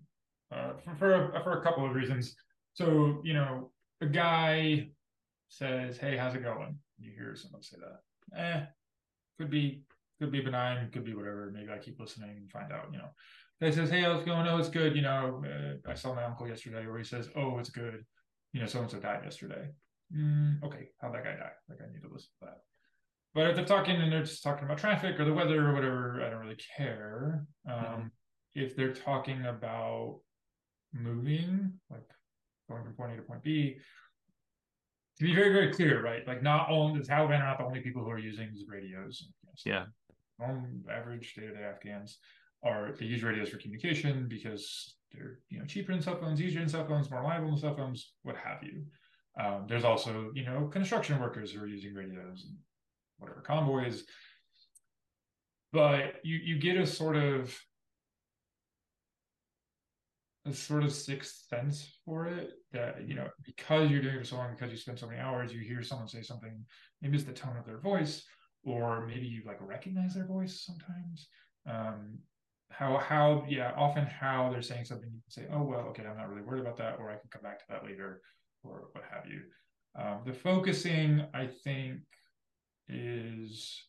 B: uh, for for a, for a couple of reasons. So you know, a guy says, "Hey, how's it going?" You hear someone say that. Eh, could be could be benign, could be whatever. Maybe I keep listening and find out. You know, guy says, "Hey, how's it going?" Oh, it's good. You know, uh, I saw my uncle yesterday, where he says, "Oh, it's good." You know, so and so died yesterday. Mm, okay, how'd that guy die? Like, I need to listen to that. But if they're talking and they're just talking about traffic or the weather or whatever, I don't really care. Um, mm-hmm. If they're talking about moving, like going from point A to point B, to be very, very clear, right? Like not only the Taliban are not the only people who are using these radios.
A: Yeah.
B: On average day-to-day Afghans are they use radios for communication because they're you know cheaper than cell phones, easier than cell phones, more reliable than cell phones, what have you. Um, there's also you know construction workers who are using radios and whatever convoys. But you you get a sort of a sort of sixth sense for it that you know because you're doing it for so long because you spend so many hours you hear someone say something maybe it's the tone of their voice or maybe you like recognize their voice sometimes. Um, how how yeah, often how they're saying something you can say, oh well, okay, I'm not really worried about that, or I can come back to that later, or what have you. Um, the focusing, I think, is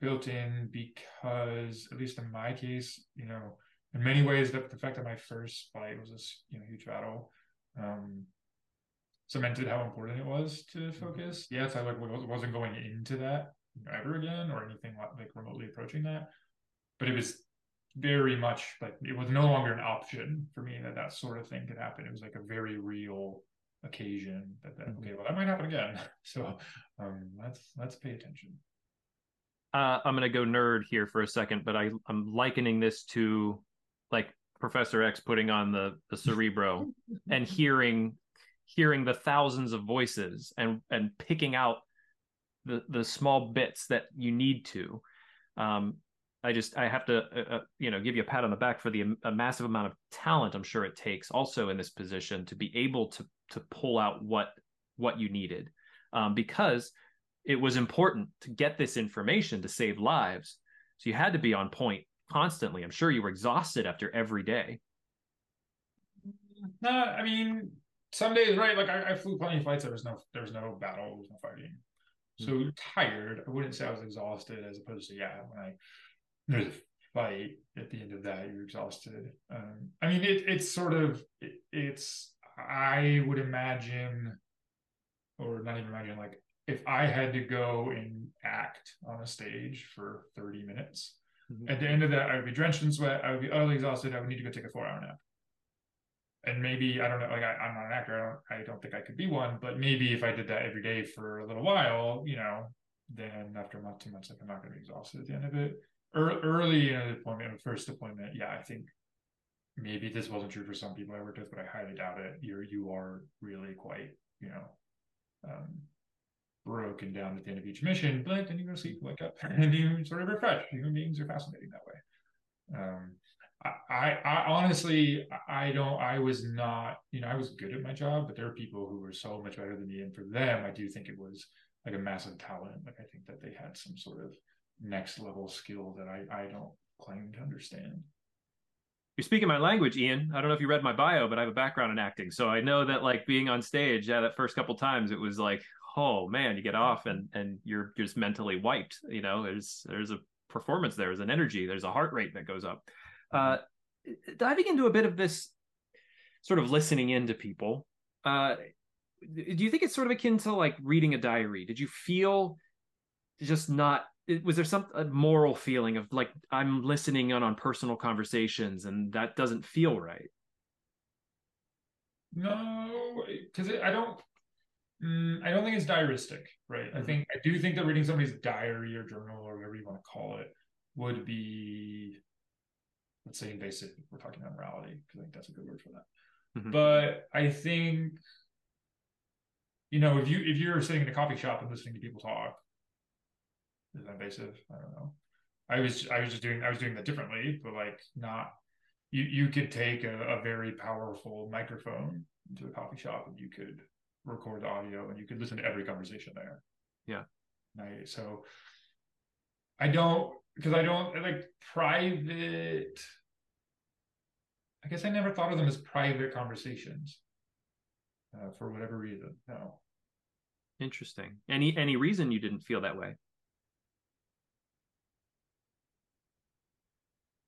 B: built in because, at least in my case, you know, in many ways, the, the fact that my first fight was this you know huge battle um, cemented how important it was to mm-hmm. focus. Yes, I like wasn't going into that ever again or anything like, like remotely approaching that, but it was very much like it was no longer an option for me that that sort of thing could happen. It was like a very real occasion that, that mm-hmm. okay, well that might happen again. So um, let's let's pay attention.
A: Uh, I'm gonna go nerd here for a second, but I I'm likening this to like Professor X putting on the the Cerebro and hearing hearing the thousands of voices and and picking out the the small bits that you need to. Um, I just I have to uh, uh, you know give you a pat on the back for the a massive amount of talent I'm sure it takes also in this position to be able to to pull out what what you needed um, because it was important to get this information to save lives. So you had to be on point constantly. I'm sure you were exhausted after every day.
B: No, I mean some days, right? Like I, I flew plenty of flights. There was no, there was no battle. There was no fighting. So mm-hmm. tired. I wouldn't say I was exhausted, as opposed to yeah, when I there's a fight at the end of that, you're exhausted. Um, I mean, it, it's sort of it, it's. I would imagine, or not even imagine, like if I had to go and act on a stage for 30 minutes, mm-hmm. at the end of that, I would be drenched in sweat. I would be utterly exhausted. I would need to go take a four hour nap and maybe I don't know, like I, am not an actor, I don't, I don't think I could be one, but maybe if I did that every day for a little while, you know, then after a month, two months, like I'm not going to be exhausted at the end of it. Early in deployment, first deployment, yeah, I think maybe this wasn't true for some people I worked with, but I highly doubt it. You're you are really quite, you know, um, broken down at the end of each mission, but then you go sleep, wake up, and you sort of refresh. Human beings are fascinating that way. Um, I, I honestly, I don't, I was not, you know, I was good at my job, but there are people who were so much better than me. And for them, I do think it was like a massive talent. Like, I think that they had some sort of next level skill that I, I don't claim to understand.
A: You're speaking my language, Ian. I don't know if you read my bio, but I have a background in acting. So I know that like being on stage, yeah, that first couple times, it was like, oh man, you get off and, and you're just mentally wiped. You know, there's, there's a performance there, there's an energy, there's a heart rate that goes up. Uh, diving into a bit of this sort of listening into people, uh, do you think it's sort of akin to like reading a diary? Did you feel just not? Was there some a moral feeling of like I'm listening on on personal conversations and that doesn't feel right?
B: No, because I don't. Mm, I don't think it's diaristic, right? Mm-hmm. I think I do think that reading somebody's diary or journal or whatever you want to call it would be let's say invasive we're talking about morality because i think that's a good word for that mm-hmm. but i think you know if you if you're sitting in a coffee shop and listening to people talk is invasive i don't know i was i was just doing i was doing that differently but like not you you could take a, a very powerful microphone into a coffee shop and you could record the audio and you could listen to every conversation there
A: yeah
B: right so i don't because I don't like private. I guess I never thought of them as private conversations uh, for whatever reason. No.
A: Interesting. Any any reason you didn't feel that way?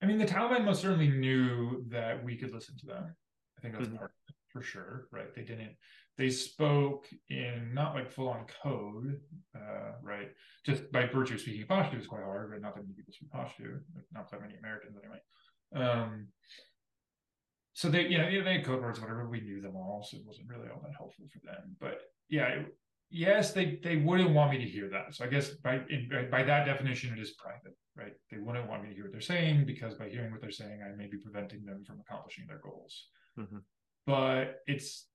B: I mean, the Taliban most certainly knew that we could listen to them. I think that's mm-hmm. part for sure, right? They didn't they spoke in not like full on code, uh, right? Just by virtue of speaking Pashto is quite hard, but Not that many people speak Pashto, not that many Americans anyway. Um, so they, you know, they had code words, whatever. We knew them all, so it wasn't really all that helpful for them. But yeah, it, yes, they they wouldn't want me to hear that. So I guess by in, by that definition, it is private, right? They wouldn't want me to hear what they're saying because by hearing what they're saying, I may be preventing them from accomplishing their goals. Mm-hmm. But it's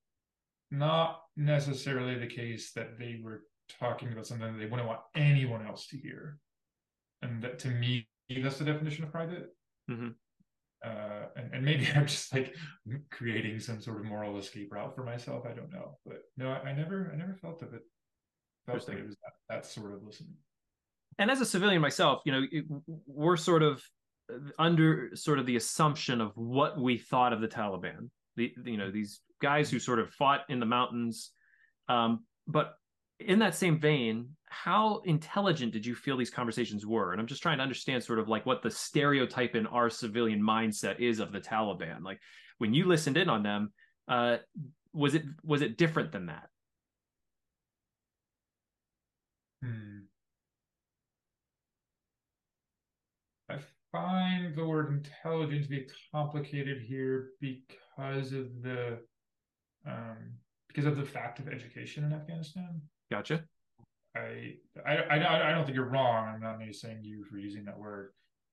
B: not necessarily the case that they were talking about something that they wouldn't want anyone else to hear. And that to me, that's the definition of private. Mm-hmm. Uh, and, and maybe I'm just like creating some sort of moral escape route for myself. I don't know, but no, I, I never, I never felt of it, felt like it was that, that sort of listening.
A: And as a civilian myself, you know, it, we're sort of under sort of the assumption of what we thought of the Taliban. The you know these guys who sort of fought in the mountains, um, but in that same vein, how intelligent did you feel these conversations were? And I'm just trying to understand sort of like what the stereotype in our civilian mindset is of the Taliban. Like when you listened in on them, uh, was it was it different than that?
B: Hmm. I find the word intelligent to be complicated here because of the um, because of the fact of education in Afghanistan.
A: Gotcha.
B: I, I I I don't think you're wrong. I'm not saying you for using that word.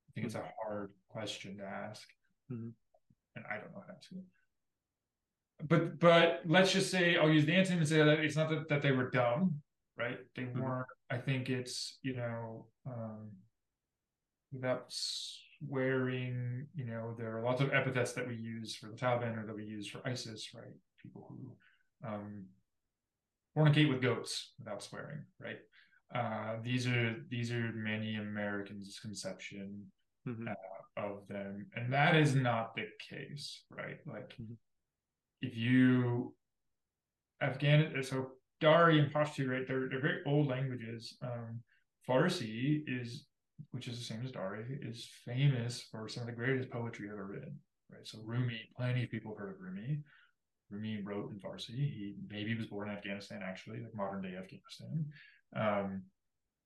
B: I think mm-hmm. it's a hard question to ask, mm-hmm. and I don't know how to. But but let's just say I'll use the antonym and say that it's not that, that they were dumb, right? They mm-hmm. weren't. I think it's you know um, without swearing, you know, there are lots of epithets that we use for the Taliban or that we use for ISIS, right? People who um, fornicate with goats without swearing, right? Uh, these are these are many Americans' conception mm-hmm. uh, of them, and that is not the case, right? Like, mm-hmm. if you Afghan, so Dari and Pashto, right? They're they're very old languages. Um, Farsi is, which is the same as Dari, is famous for some of the greatest poetry ever written, right? So Rumi, plenty of people have heard of Rumi. Rumi wrote in Farsi. He maybe was born in Afghanistan, actually, like modern day Afghanistan. Um,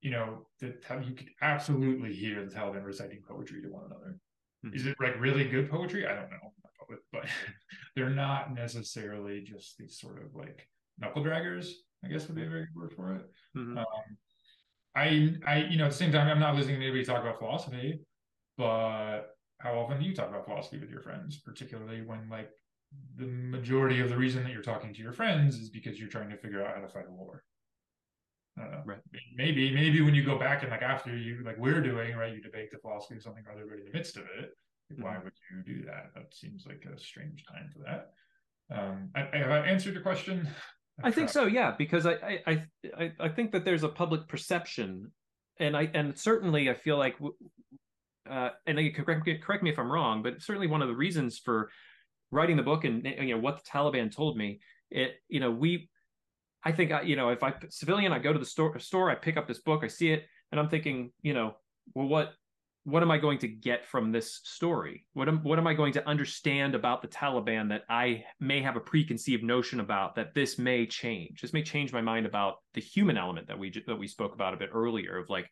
B: you know, that you could absolutely hear the Taliban reciting poetry to one another. Mm-hmm. Is it like really good poetry? I don't know, but they're not necessarily just these sort of like knuckle draggers. I guess would be a very good word for it. Mm-hmm. Um, I, I, you know, at the same time, I'm not listening to anybody talk about philosophy, but how often do you talk about philosophy with your friends, particularly when like the majority of the reason that you're talking to your friends is because you're trying to figure out how to fight a war. Right. Maybe, maybe when you go back and like after you like we're doing, right, you debate the philosophy of something rather in the midst of it. Mm-hmm. Why would you do that? That seems like a strange time for that. Um, I, I, have I answered your question?
A: I think so, yeah, because I, I I I think that there's a public perception, and I and certainly I feel like, uh, and you correct, correct me if I'm wrong, but certainly one of the reasons for writing the book and you know what the Taliban told me, it you know we, I think I you know if I civilian I go to the store store I pick up this book I see it and I'm thinking you know well what what am I going to get from this story? What am what am I going to understand about the Taliban that I may have a preconceived notion about that this may change? This may change my mind about the human element that we that we spoke about a bit earlier of like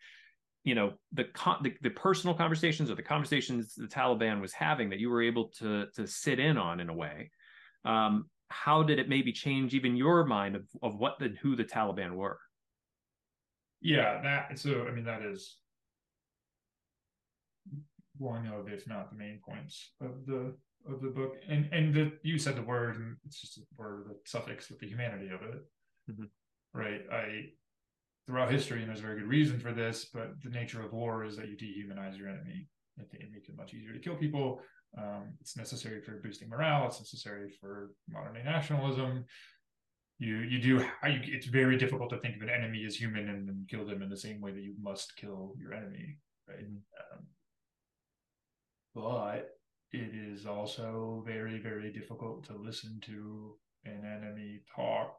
A: you know the, the, the personal conversations or the conversations the Taliban was having that you were able to to sit in on in a way. Um, how did it maybe change even your mind of, of what the who the Taliban were?
B: Yeah, that so I mean that is one of if not the main points of the of the book. And and the, you said the word, and it's just a word, the suffix with the humanity of it, mm-hmm. right? I throughout history, and there's a very good reason for this, but the nature of war is that you dehumanize your enemy. It, it makes it much easier to kill people. Um, it's necessary for boosting morale. It's necessary for modern day nationalism. You you do you, it's very difficult to think of an enemy as human and, and, kill them in the same way that you must kill your enemy, right? Mm-hmm. Um, but it is also very very difficult to listen to an enemy talk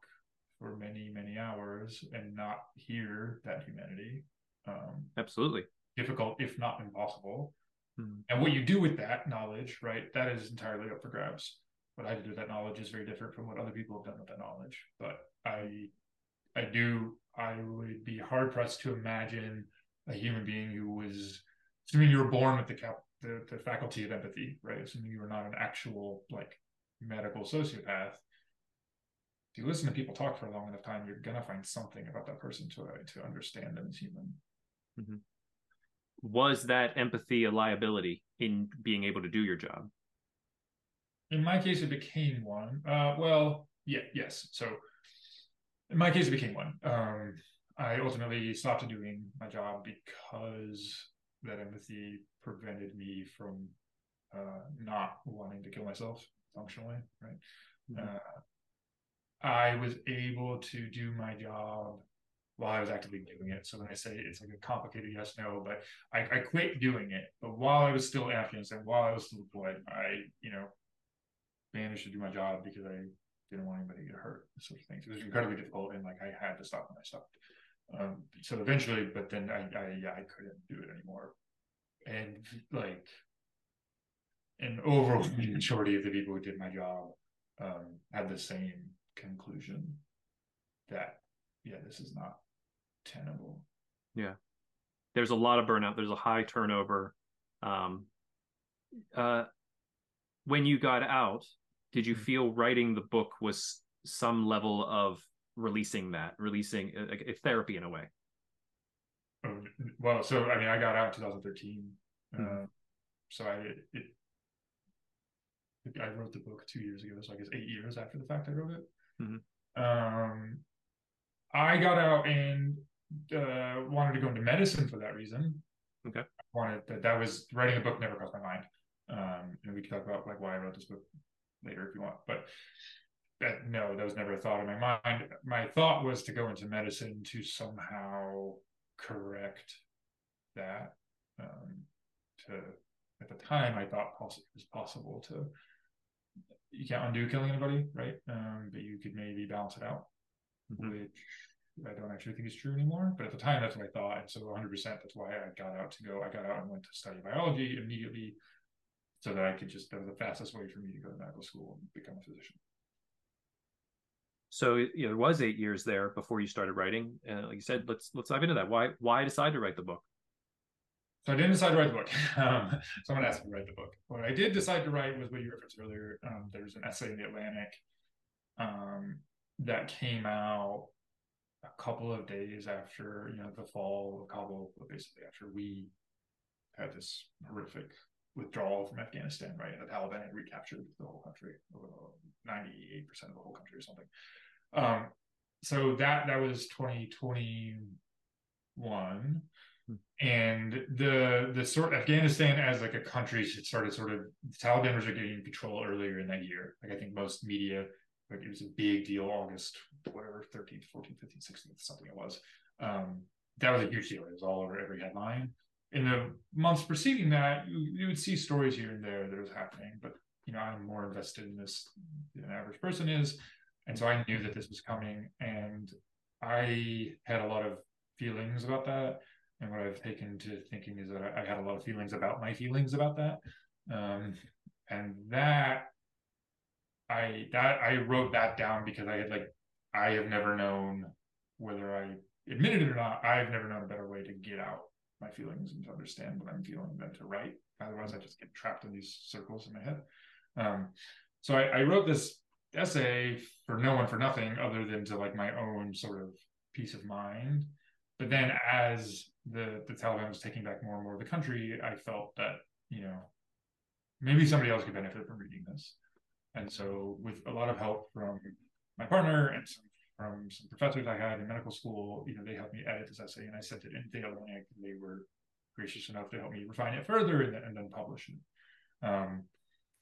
B: for many many hours and not hear that humanity
A: um, absolutely.
B: difficult if not impossible. Mm-hmm. and what you do with that knowledge right that is entirely up for grabs. What i do with that knowledge is very different from what other people have done with that knowledge. But i i do i would be hard pressed to imagine a human being who was assuming you were born with the cap the, the faculty of empathy right? Assuming you were not an actual like medical sociopath if you listen to people talk for a long enough time, you're gonna find something about that person to to understand them as human. Mm-hmm.
A: Was that empathy a liability in being able to do your job?
B: In my case, it became one. Uh, well, yeah, yes. So, in my case, it became one. Um, I ultimately stopped doing my job because that empathy prevented me from uh, not wanting to kill myself functionally, right? Mm-hmm. Uh, I was able to do my job while I was actively doing it. So when I say it's like a complicated yes no, but I, I quit doing it. But while I was still in Afghanistan, while I was still deployed, I you know managed to do my job because I didn't want anybody to get hurt, sort of things. It was incredibly difficult, and like I had to stop when I stopped. Um, so eventually, but then I, I yeah I couldn't do it anymore, and like an overwhelming majority of the people who did my job um, had the same conclusion that yeah this is not tenable.
A: Yeah, there's a lot of burnout. There's a high turnover. Um, uh, when you got out, did you hmm. feel writing the book was some level of releasing that, releasing a, a therapy in a way?
B: Oh, well, so I mean, I got out in 2013. Mm-hmm. Uh, so I it, I wrote the book two years ago, so I guess eight years after the fact I wrote it. Mm-hmm. Um, I got out and uh, wanted to go into medicine for that reason.
A: Okay. I
B: wanted that that was writing a book never crossed my mind. Um, and we can talk about like why I wrote this book later if you want. But that no, that was never a thought in my mind. My thought was to go into medicine to somehow correct that. Um, to at the time, I thought poss- it was possible to. You can't undo killing anybody, right? Um, but you could maybe balance it out, mm-hmm. which I don't actually think is true anymore. But at the time, that's what I thought, and so 100. percent That's why I got out to go. I got out and went to study biology immediately so that I could just that was the fastest way for me to go to medical school and become a physician.
A: So you know, it was eight years there before you started writing. And like you said, let's let's dive into that. Why why decide to write the book?
B: So I didn't decide to write the book. Um, someone asked me to write the book. What I did decide to write was what you referenced earlier. Um, there's an essay in the Atlantic um, that came out a couple of days after you know the fall of Kabul, but basically after we had this horrific withdrawal from Afghanistan, right? And the Taliban had recaptured the whole country, 98% of the whole country or something. Um, so that that was 2021. And the the sort Afghanistan as like a country started sort of the Taliban was getting control earlier in that year. Like I think most media, like it was a big deal, August, whatever, 13th, 14th, 15th, 16th, something it was. Um, that was a huge deal. It was all over every headline in the months preceding that, you, you, would see stories here and there that was happening, but you know, I'm more invested in this than an average person is. And so I knew that this was coming and I had a lot of feelings about that. And what I've taken to thinking is that I, I had a lot of feelings about my feelings about that. Um, and that I that I wrote that down because I had like I have never known whether I admitted it or not, I've never known a better way to get out my feelings and to understand what I'm feeling than to write. Otherwise, I just get trapped in these circles in my head. Um, so I, I, wrote this essay for no one for nothing other than to like my own sort of peace of mind. But then as the the Taliban was taking back more and more of the country, I felt that you know maybe somebody else could benefit from reading this. And so, with a lot of help from my partner and some from some professors I had in medical school. You know, they helped me edit this essay, and I sent it in the Atlantic. They were gracious enough to help me refine it further and, and then publish it. Um,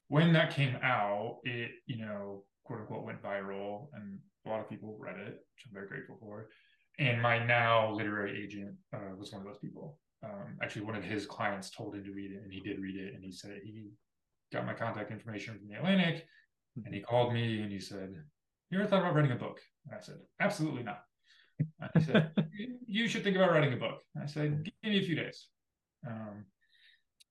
B: when that came out, it you know, quote unquote, went viral, and a lot of people read it, which I'm very grateful for. And my now literary agent uh, was one of those people. Um, actually, one of his clients told him to read it, and he did read it, and he said he got my contact information from the Atlantic, and he called me and he said, "You ever thought about writing a book?" And I said, absolutely not. I said, you should think about writing a book. I said, give me a few days. Um,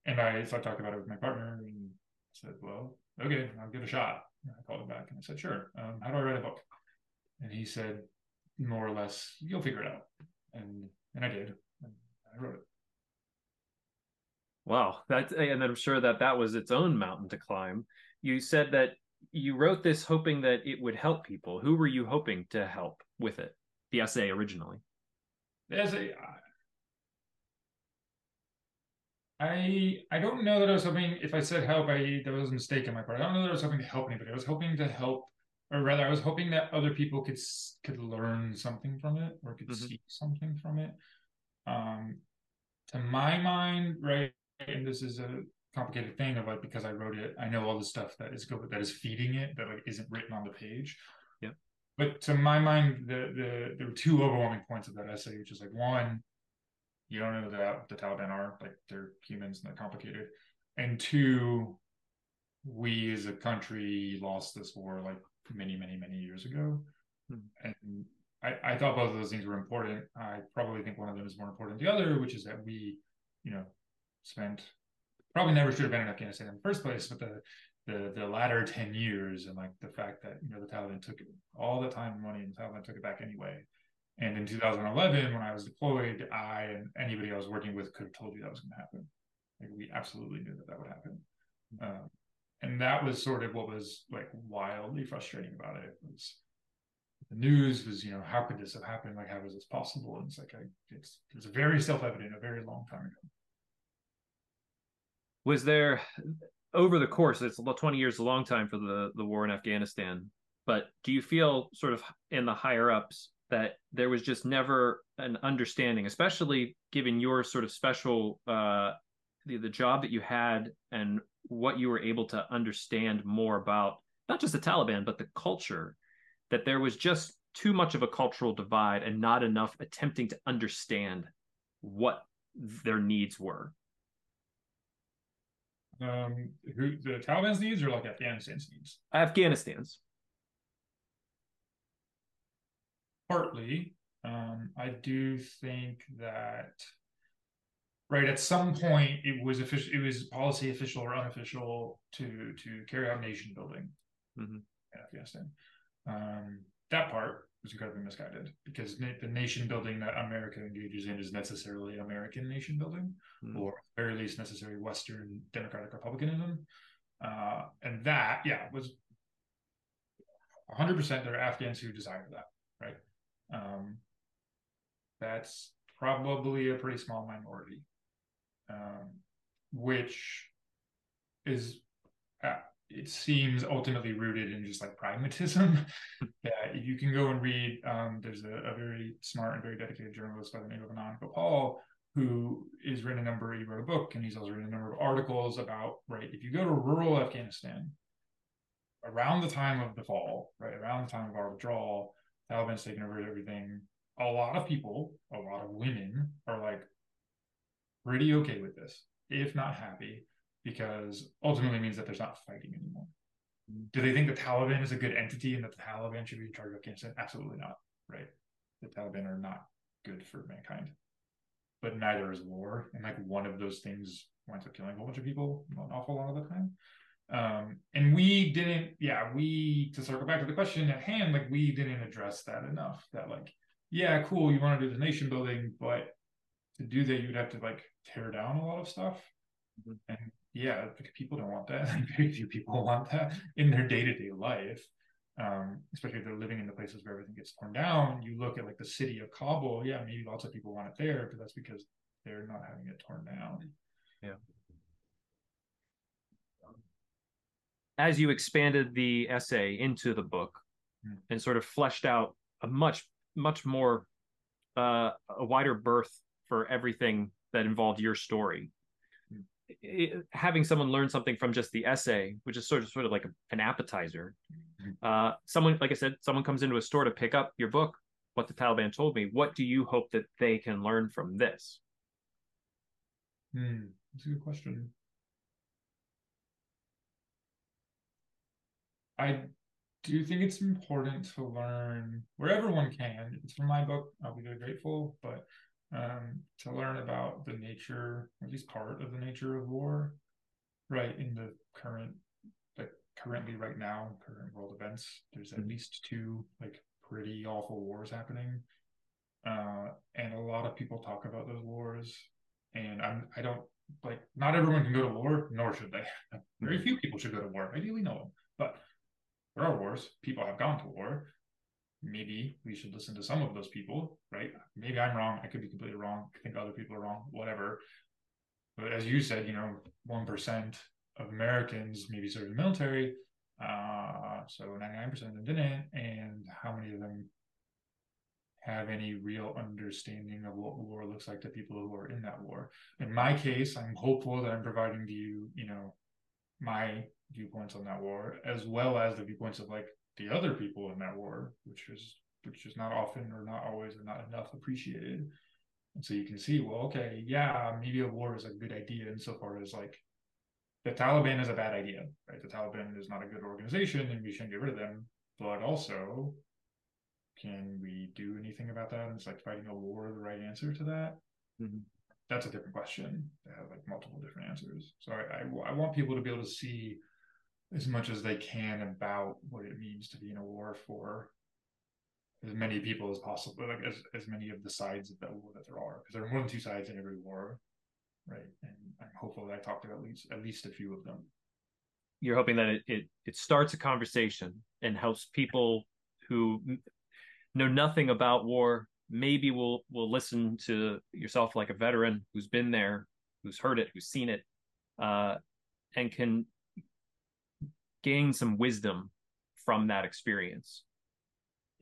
B: and I, so I talked about it with my partner and said, well, okay, I'll give it a shot. And I called him back and I said, sure. Um, how do I write a book? And he said, more or less, you'll figure it out. And, and I did. And I wrote it.
A: Wow, that and I'm sure that that was its own mountain to climb. You said that you wrote this hoping that it would help people. Who were you hoping to help with it? The essay originally.
B: The essay. I I don't know that I was hoping. If I said help, I that was a mistake on my part. I don't know that I was hoping to help anybody. I was hoping to help, or rather, I was hoping that other people could could learn something from it or could mm-hmm. see something from it. Um, to my mind, right, and this is a complicated thing of like because I wrote it, I know all the stuff that is go but that is feeding it that like isn't written on the page.
A: Yeah.
B: but to my mind, the the there were two overwhelming points of that essay, which is like one, you don't know the, the Taliban are, like they're humans and they're complicated, and two, we as a country lost this war like many, many, many years ago, hmm. and I, I thought both of those things were important. I probably think one of them is more important than the other, which is that we, you know, spent probably never should have been in Afghanistan in the first place, but the the the latter 10 years and like the fact that you know the Taliban took all the time and money and the Taliban took it back anyway. And in 2011, when I was deployed, I and anybody I was working with could have told you that was going to happen. Like we absolutely knew that that would happen. Um, and that was sort of what was like wildly frustrating about it. Was the news was you know how could this have happened? Like how was this possible? And it's like I, it's it's very self-evident a very long time ago.
A: Was there over the course it's about 20 years a long time for the the war in afghanistan but do you feel sort of in the higher ups that there was just never an understanding especially given your sort of special uh the, the job that you had and what you were able to understand more about not just the taliban but the culture that there was just too much of a cultural divide and not enough attempting to understand what their needs were
B: um, who the Taliban's needs or like Afghanistan's needs?
A: Afghanistan's.
B: Partly, um, I do think that right at some point it was official, it was policy official or unofficial to to carry out nation building mm-hmm. in Afghanistan. Um, that part was incredibly misguided because na- the nation building that America engages in is necessarily American nation building, mm-hmm. or at very least necessary Western democratic republicanism. Uh, and that, yeah, was 100% there are Afghans who desire that, right? Um, that's probably a pretty small minority, um, which is uh, it seems ultimately rooted in just like pragmatism. yeah, if you can go and read. Um, there's a, a, very smart and very dedicated journalist by the name of Anand Gopal who is written a number. He wrote a book, and he's also written a number of articles about right. If you go to rural Afghanistan around the time of the fall, right around the time of our withdrawal, Taliban's taken over everything. A lot of people, a lot of women, are like pretty okay with this, if not happy because ultimately means that there's not fighting anymore. Do they think the Taliban is a good entity and that the Taliban should be in charge of Afghanistan? Absolutely not. Right. The Taliban are not good for mankind. But neither is war. And like one of those things winds up killing a whole bunch of people an awful lot of the time. Um, and we didn't, yeah, we to circle back to the question at hand, like we didn't address that enough. That like, yeah, cool, you want to do the nation building, but to do that, you'd have to like tear down a lot of stuff. Mm-hmm. And yeah, people don't want that. Very few people want that in their day to day life. Um, especially if they're living in the places where everything gets torn down. You look at like the city of Kabul. Yeah, maybe lots of people want it there, but that's because they're not having it torn down.
A: Yeah. As you expanded the essay into the book mm-hmm. and sort of fleshed out a much, much more, uh, a wider berth for everything that involved your story, having someone learn something from just the essay, which is sort of sort of like an appetizer. Uh, someone, like I said, someone comes into a store to pick up your book. What the Taliban told me. What do you hope that they can learn from this?
B: Hmm, that's a good question. I do think it's important to learn wherever one can. It's from my book, I'll be very grateful. But um, to learn about the nature, at least part of the nature of war, right? In the current, like currently right now, current world events, there's at mm-hmm. least two like pretty awful wars happening, uh, and a lot of people talk about those wars, and I'm I don't like not everyone can go to war, nor should they. Very mm-hmm. few people should go to war. Ideally, no one, but there are wars. People have gone to war maybe we should listen to some of those people? Maybe I'm wrong. I could be completely wrong. I think other people are wrong, whatever. But as you said, you know, 1% of Americans maybe served in the military. Uh, so 99% of them didn't. And how many of them have any real understanding of what war looks like to people who are in that war? In my case, I'm hopeful that I'm providing to you, you know, my viewpoints on that war, as well as the viewpoints of like the other people in that war, which is which is not often or not always or not enough appreciated. And so you can see, well, okay, yeah, maybe a war is a good idea insofar as like the Taliban is a bad idea, right? The Taliban is not a good organization and we shouldn't get rid of them. But also, can we do anything about that? And it's like fighting a war the right answer to that? Mm-hmm. That's a different question. They have like multiple different answers. So I, I, I want people to be able to see as much as they can about what it means to be in a war for as many people as possible, like as, as many of the sides of that war that there are, because there are more than two sides in every war, right? And I'm hopeful that I talked to at least at least a few of them.
A: You're hoping that it it, it starts a conversation and helps people who know nothing about war maybe will will listen to yourself like a veteran who's been there, who's heard it, who's seen it, uh, and can gain some wisdom from that experience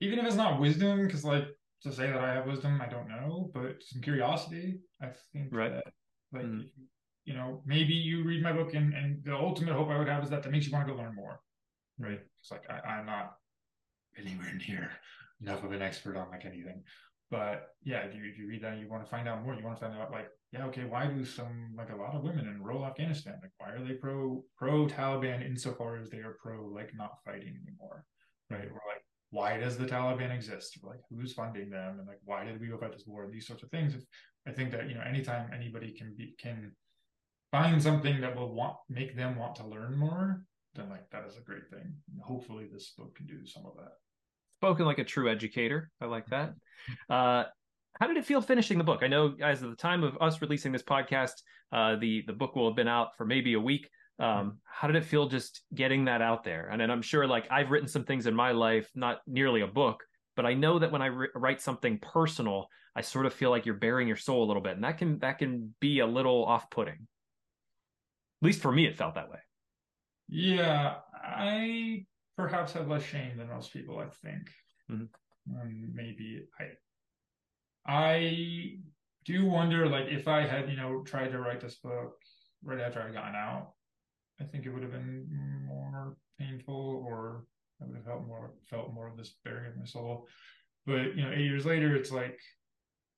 B: even if it's not wisdom, because like to say that I have wisdom, I don't know, but some curiosity. I think right. that like mm. you know maybe you read my book and and the ultimate hope I would have is that that makes you want to go learn more, right? It's like I, I'm not anywhere near enough of an expert on like anything. But yeah, if you, if you read that, you want to find out more. You want to find out like, yeah, okay, why do some like a lot of women enroll Afghanistan? Like, why are they pro pro Taliban insofar as they are pro like not fighting anymore, right? Or like, why does the Taliban exist? Like who's funding them? And like why did we go fight this war? And these sorts of things. I think that you know anytime anybody can be can find something that will want make them want to learn more, then like that is a great thing. And hopefully this book can do some of that.
A: Spoken like a true educator. I like that. Uh, how did it feel finishing the book? I know as of the time of us releasing this podcast, uh, the the book will have been out for maybe a week. Um, how did it feel just getting that out there? And, and I'm sure like I've written some things in my life, not nearly a book, but I know that when I re- write something personal, I sort of feel like you're bearing your soul a little bit, and that can that can be a little off-putting. At least for me, it felt that way.
B: Yeah, I perhaps have less shame than most people. I think mm-hmm. um, maybe I I do wonder, like, if I had you know tried to write this book right after I got out, I think it would have been more painful, or I would have felt more felt more of this bearing of my soul. But you know, eight years later, it's like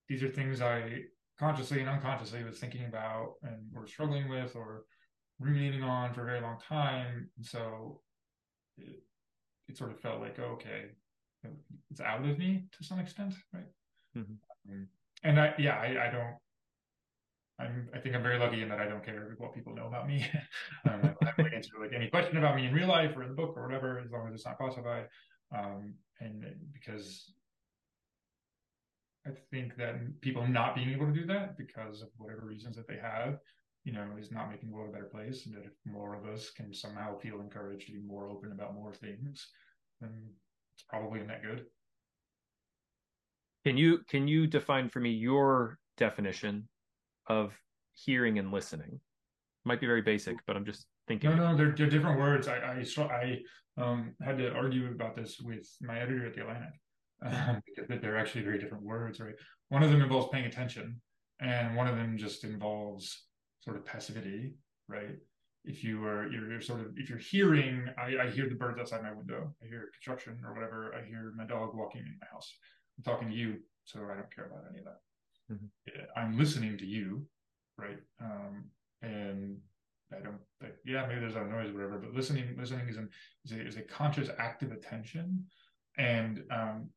B: these are things I consciously and unconsciously was thinking about and were struggling with or ruminating on for a very long time. And so it, it sort of felt like okay, it's out of me to some extent, right? Mm-hmm. Um, and I, yeah, I, I don't I'm, I think I'm very lucky in that I don't care what people know about me. um, I don't answer like any question about me in real life or in the book or whatever, as long as it's not classified. Um, and because I think that people not being able to do that because of whatever reasons that they have, you know, is not making the world a better place. And that if more of us can somehow feel encouraged to be more open about more things, then it's probably a net good.
A: Can you can you define for me your definition of hearing and listening? Might be very basic, but I'm just thinking.
B: No, no, they're, they're different words. I I, I um, had to argue about this with my editor at the Atlantic um, because they're actually very different words. Right, one of them involves paying attention, and one of them just involves sort of passivity. Right, if you are you're, you're, sort of if you're hearing I, I hear the birds outside my window i hear construction or whatever i hear my dog walking in my house i'm talking to you so i don't care about any of that mm-hmm. I'm listening to you, right? Um, and I don't like, yeah, maybe there's a noise or whatever, but listening, listening is, an, is, a, is a conscious active attention. And um,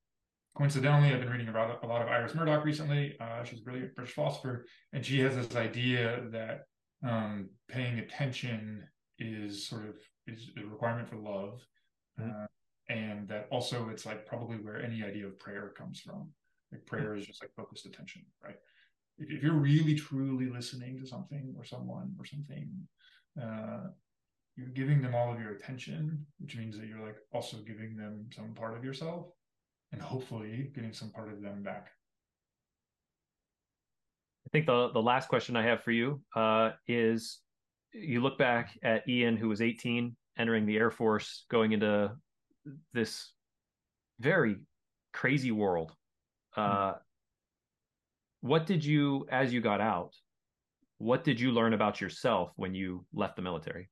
B: coincidentally, I've been reading about a lot of Iris Murdoch recently. Uh, she's a brilliant British philosopher, and she has this idea that um, paying attention is sort of is a requirement for love, mm-hmm. uh, and that also it's like probably where any idea of prayer comes from. Like prayer is just like focused attention, right? If, if you're really truly listening to something or someone or something, uh, you're giving them all of your attention, which means that you're like also giving them some part of yourself and hopefully getting some part of them back.
A: I think the the last question I have for you uh, is you look back at Ian, who was 18, entering the Air Force, going into this very crazy world uh, what did you, as you got out, what did you learn about yourself when you left the military?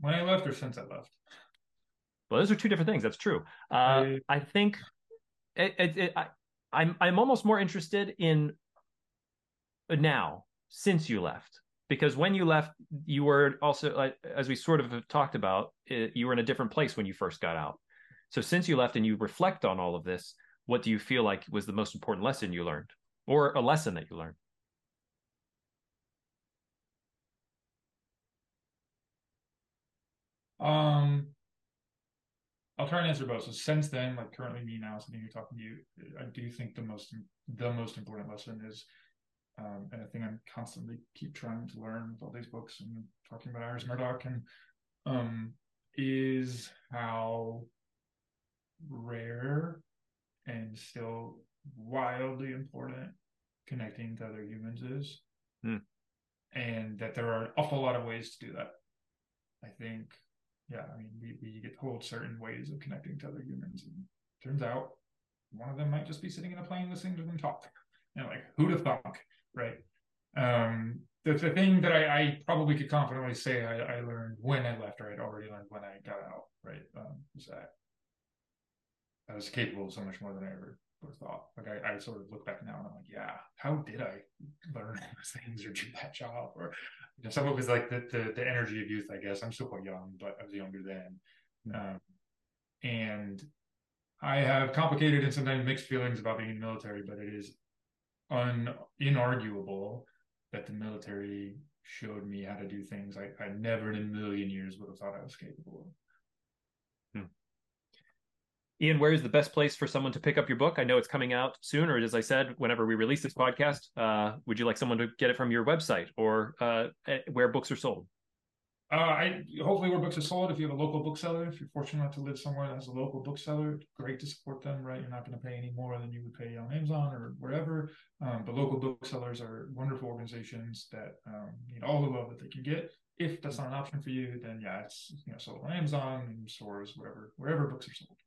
B: When I left, or since I left?
A: Well, those are two different things. That's true. Uh, I, I think it, it, it, I, I'm I'm almost more interested in now since you left because when you left, you were also as we sort of have talked about, you were in a different place when you first got out. So since you left and you reflect on all of this, what do you feel like was the most important lesson you learned, or a lesson that you learned?
B: Um, I'll try and answer both. So since then, like currently me now sitting here talking to you, I do think the most the most important lesson is, um, and I think I'm constantly keep trying to learn with all these books and talking about Iris Murdoch and um, is how rare and still wildly important connecting to other humans is. Hmm. And that there are an awful lot of ways to do that. I think yeah, I mean, we, we get told certain ways of connecting to other humans, and turns out one of them might just be sitting in a plane listening to them talk. And like, who'd have thunk, right? Um, the, the thing that I, I probably could confidently say I, I learned when I left, or I'd already learned when I got out, right, um, was that I was capable of so much more than I ever would have thought. Like I, I sort of look back now and I'm like, yeah, how did I learn those things or do that job? Or you know, some of it was like the, the, the energy of youth, I guess. I'm still quite young, but I was younger then. Um, and I have complicated and sometimes mixed feelings about being in the military, but it is un inarguable that the military showed me how to do things I, I never in a million years would have thought I was capable of.
A: Ian, where is the best place for someone to pick up your book? I know it's coming out soon, or as I said, whenever we release this podcast, uh, would you like someone to get it from your website or uh, eh, where books are sold?
B: Uh, I hopefully where books are sold. If you have a local bookseller, if you're fortunate enough to live somewhere that has a local bookseller, great to support them. Right, you're not going to pay any more than you would pay on Amazon or wherever. Um, but local booksellers are wonderful organizations that um, need all the love that they can get. If that's not an option for you, then yeah, it's you know sold on Amazon, stores, wherever wherever books are sold.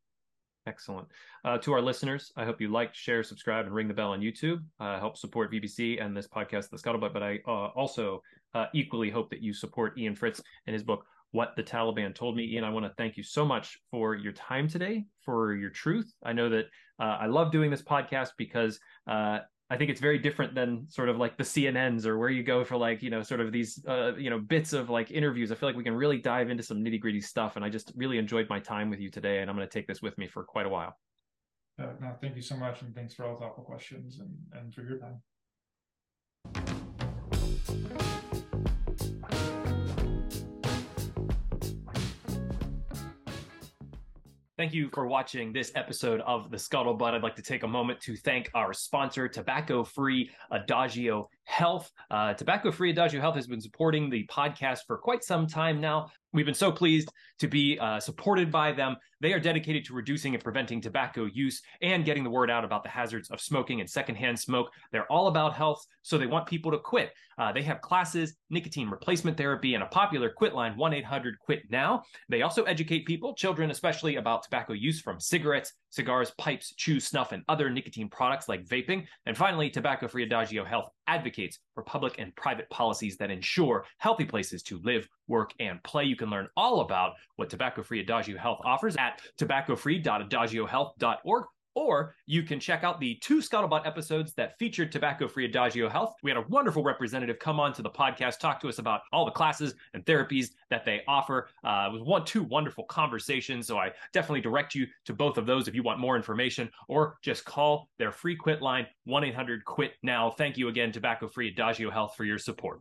A: Excellent. Uh, to our listeners, I hope you like, share, subscribe, and ring the bell on YouTube. Uh, help support VBC and this podcast, The Scuttlebutt. But I uh, also uh, equally hope that you support Ian Fritz and his book, What the Taliban Told Me. Ian, I want to thank you so much for your time today, for your truth. I know that uh, I love doing this podcast because uh, I think it's very different than sort of like the CNNs or where you go for like, you know, sort of these, uh, you know, bits of like interviews. I feel like we can really dive into some nitty gritty stuff. And I just really enjoyed my time with you today. And I'm going to take this with me for quite a while.
B: Uh, no, thank you so much. And thanks for all the thoughtful questions and, and for your time.
A: Thank you for watching this episode of The Scuttlebutt. I'd like to take a moment to thank our sponsor, Tobacco Free Adagio Health. Uh, Tobacco Free Adagio Health has been supporting the podcast for quite some time now. We've been so pleased to be uh, supported by them. They are dedicated to reducing and preventing tobacco use and getting the word out about the hazards of smoking and secondhand smoke. They're all about health, so they want people to quit. Uh, they have classes, nicotine replacement therapy, and a popular quit line 1 800 Quit Now. They also educate people, children especially, about tobacco use from cigarettes, cigars, pipes, chew, snuff, and other nicotine products like vaping. And finally, Tobacco Free Adagio Health advocates for public and private policies that ensure healthy places to live, work, and play. You can learn all about what Tobacco Free Adagio Health offers at tobaccofree.adagiohealth.org or you can check out the two Scuttlebutt episodes that featured tobacco free Adagio Health. We had a wonderful representative come on to the podcast, talk to us about all the classes and therapies that they offer. Uh, it was one, two wonderful conversations. So I definitely direct you to both of those if you want more information or just call their free quit line 1 800 quit now. Thank you again, tobacco free Adagio Health, for your support.